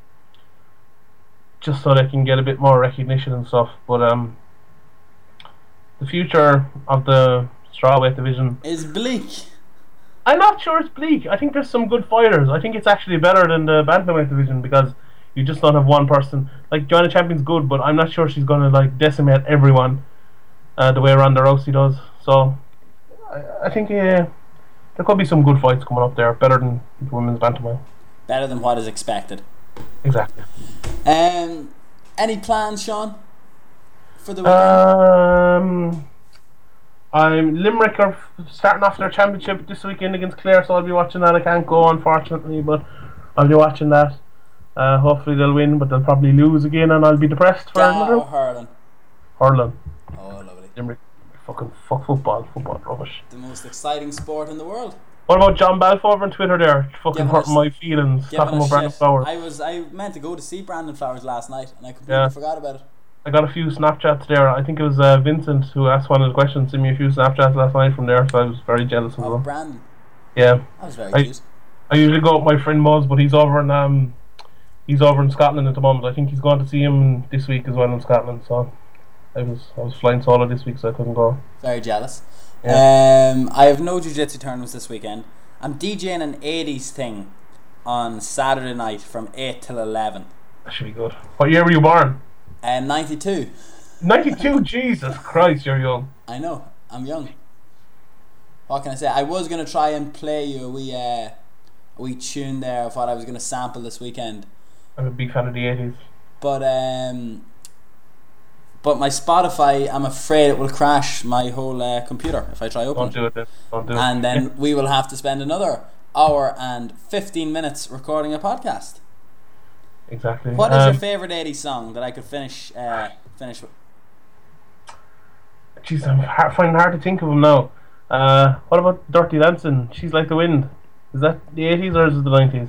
just so they can get a bit more recognition and stuff. But um, the future of the strawweight division, Is bleak. I'm not sure it's bleak. I think there's some good fighters. I think it's actually better than the bantamweight division because you just don't have one person. Like Joanna Champion's good, but I'm not sure she's gonna like decimate everyone uh, the way Ronda Rousey does. So I, I think uh, there could be some good fights coming up there, better than the women's bantamweight. Better than what is expected. Exactly. Um, any plans, Sean, for the weekend? Um, I'm Limerick are starting off their championship this weekend against Clare, so I'll be watching that. I can't go, unfortunately, but I'll be watching that. Uh, hopefully they'll win, but they'll probably lose again, and I'll be depressed for Down another hurling? hurling. Oh, lovely. Limerick, fucking fuck football, football rubbish. The most exciting sport in the world. What about John Balfour over on Twitter there? Fucking hurting my feelings, talking about Brandon. Flowers. I was I meant to go to see Brandon Flowers last night, and I completely Yeah. forgot about it. I got a few Snapchats there. I think it was uh, Vincent who asked one of the questions. Sent me a few Snapchats last night from there, so I was very jealous of Oh, them. Brandon, Yeah, that was very I- cute. I usually go with my friend Muzz, but he's over in um, he's over in Scotland at the moment. I think he's going to see him this week as well in Scotland. So I was I was flying solo this week, so I couldn't go. Very jealous. Yeah. Um, I have no jiu-jitsu tournaments this weekend. I'm DJing an 80s thing on Saturday night from 8 till 11. That should be good. What year were you born? And 92. Ninety two. (laughs) Jesus Christ, you're young. I know, I'm young. What can I say? I was going to try and play you a wee, uh, a wee tune there of what I was going to sample this weekend. I'm a big fan of the eighties. But um, but my Spotify, I'm afraid it will crash my whole uh, computer if I try open Don't it. do it then. Don't do it. And then (laughs) we will have to spend another hour and 15 minutes recording a podcast. Exactly. What is um, your favorite 80s song that I could finish uh, finish with? Jeez, I'm ha- finding it hard to think of them now. Uh, what about Dirty Dancing? She's like the wind. Is that the eighties or is it the nineties?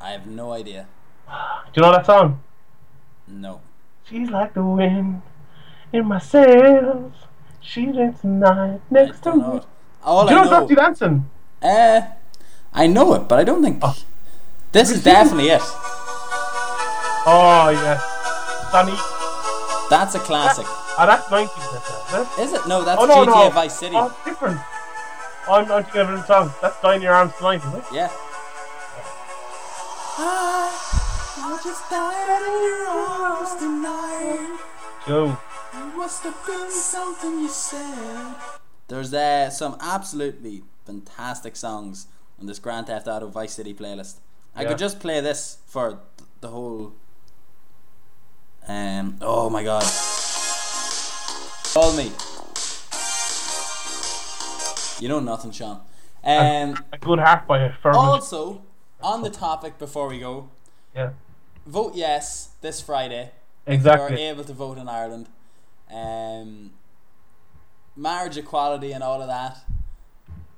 I have no idea. Do you know that song? No. She's like the wind in my sails. She's in tonight I next to me. All Do you I know know, Dirty Dancing? uh, I know it, but I don't think Oh. this is definitely it. Oh yes, Sunny. That's a classic. Oh, that's nineties. That's it, is it? Is it? No, that's oh no, GTA no. Vice City. Oh, different. Oh, I'm not thinking of a different song. That's Dying Your Arms Tonight, is it? Yeah. I just died out of your arms tonight. Joe. There's uh, some absolutely fantastic songs on this Grand Theft Auto Vice City playlist. I Yeah. could just play this for th- the whole. Um. Oh my god. Call me. You know nothing, Sean. Um. A Good half by Fergus. Also, on the topic before we go, yeah. vote yes this Friday. Exactly. If you're able to vote in Ireland. Um, marriage equality and all of that.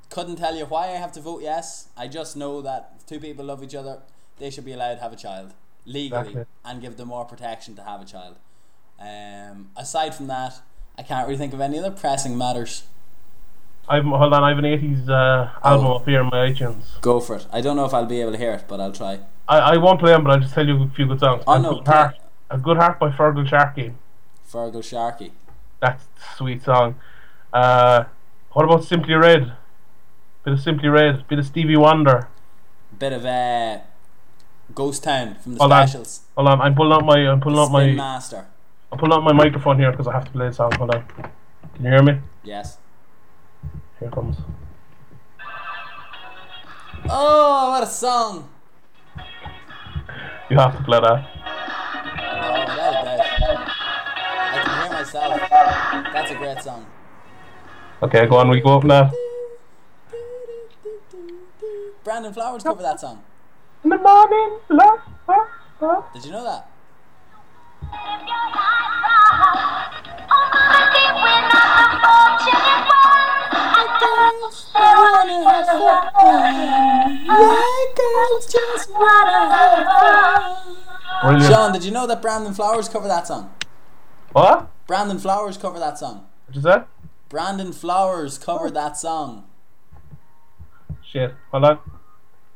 Couldn't tell you why I have to vote yes. I just know that if two people love each other, they should be allowed to have a child legally Exactly. and give them more protection to have a child. Um, aside from that, I can't really think of any other pressing matters. I've hold on. I have an '80s uh, album Oh. up here on my iTunes. Go for it. I don't know if I'll be able to hear it, but I'll try. I, I won't play them, but I'll just tell you a few good songs. Oh, a no, Good Heart. A Good Heart by Feargal Sharkey. Feargal Sharkey. That's a sweet song. Uh, what about Simply Red? Bit of Simply Red. Bit of Stevie Wonder. Bit of uh, Ghost Town from the Hold on. specials. Hold on. I'm pulling out my. I'm pulling Spin my. Master. I'm pulling out my microphone here because I have to play the song. Hold on. Can you hear me? Yes. Here it comes. Oh, what a song! You have to play that. Oh, without doubt. I can hear myself. That's a great song. Okay, go on. We go up now. Brandon Flowers cover that song. In the morning, love. love, love. Did you know that? Brilliant. Sean, did you know that Brandon Flowers covered that song? What? Brandon Flowers covered that song. What you say? Brandon Flowers covered that song. Shit. Hold on.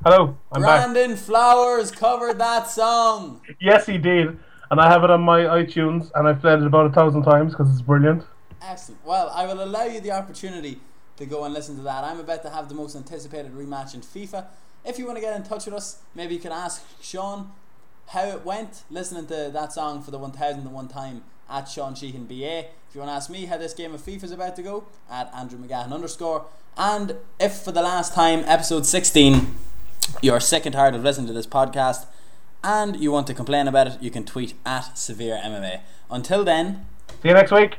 Hello. I'm back. Brandon Flowers covered that song. Yes, he did. And I have it on my iTunes, and I've played it about a thousand times because it's brilliant. Excellent. Well, I will allow you the opportunity to go and listen to that. I'm about to have the most anticipated rematch in FIFA. If you want to get in touch with us, maybe you can ask Sean how it went listening to that song for the 1001 time at Sean Sheehan BA. If you want to ask me how this game of FIFA is about to go, at Andrew McGahan underscore. And if for the last time, episode 16, you're sick and tired of listening to this podcast and you want to complain about it, you can tweet at Severe MMA. Until then, See you next week.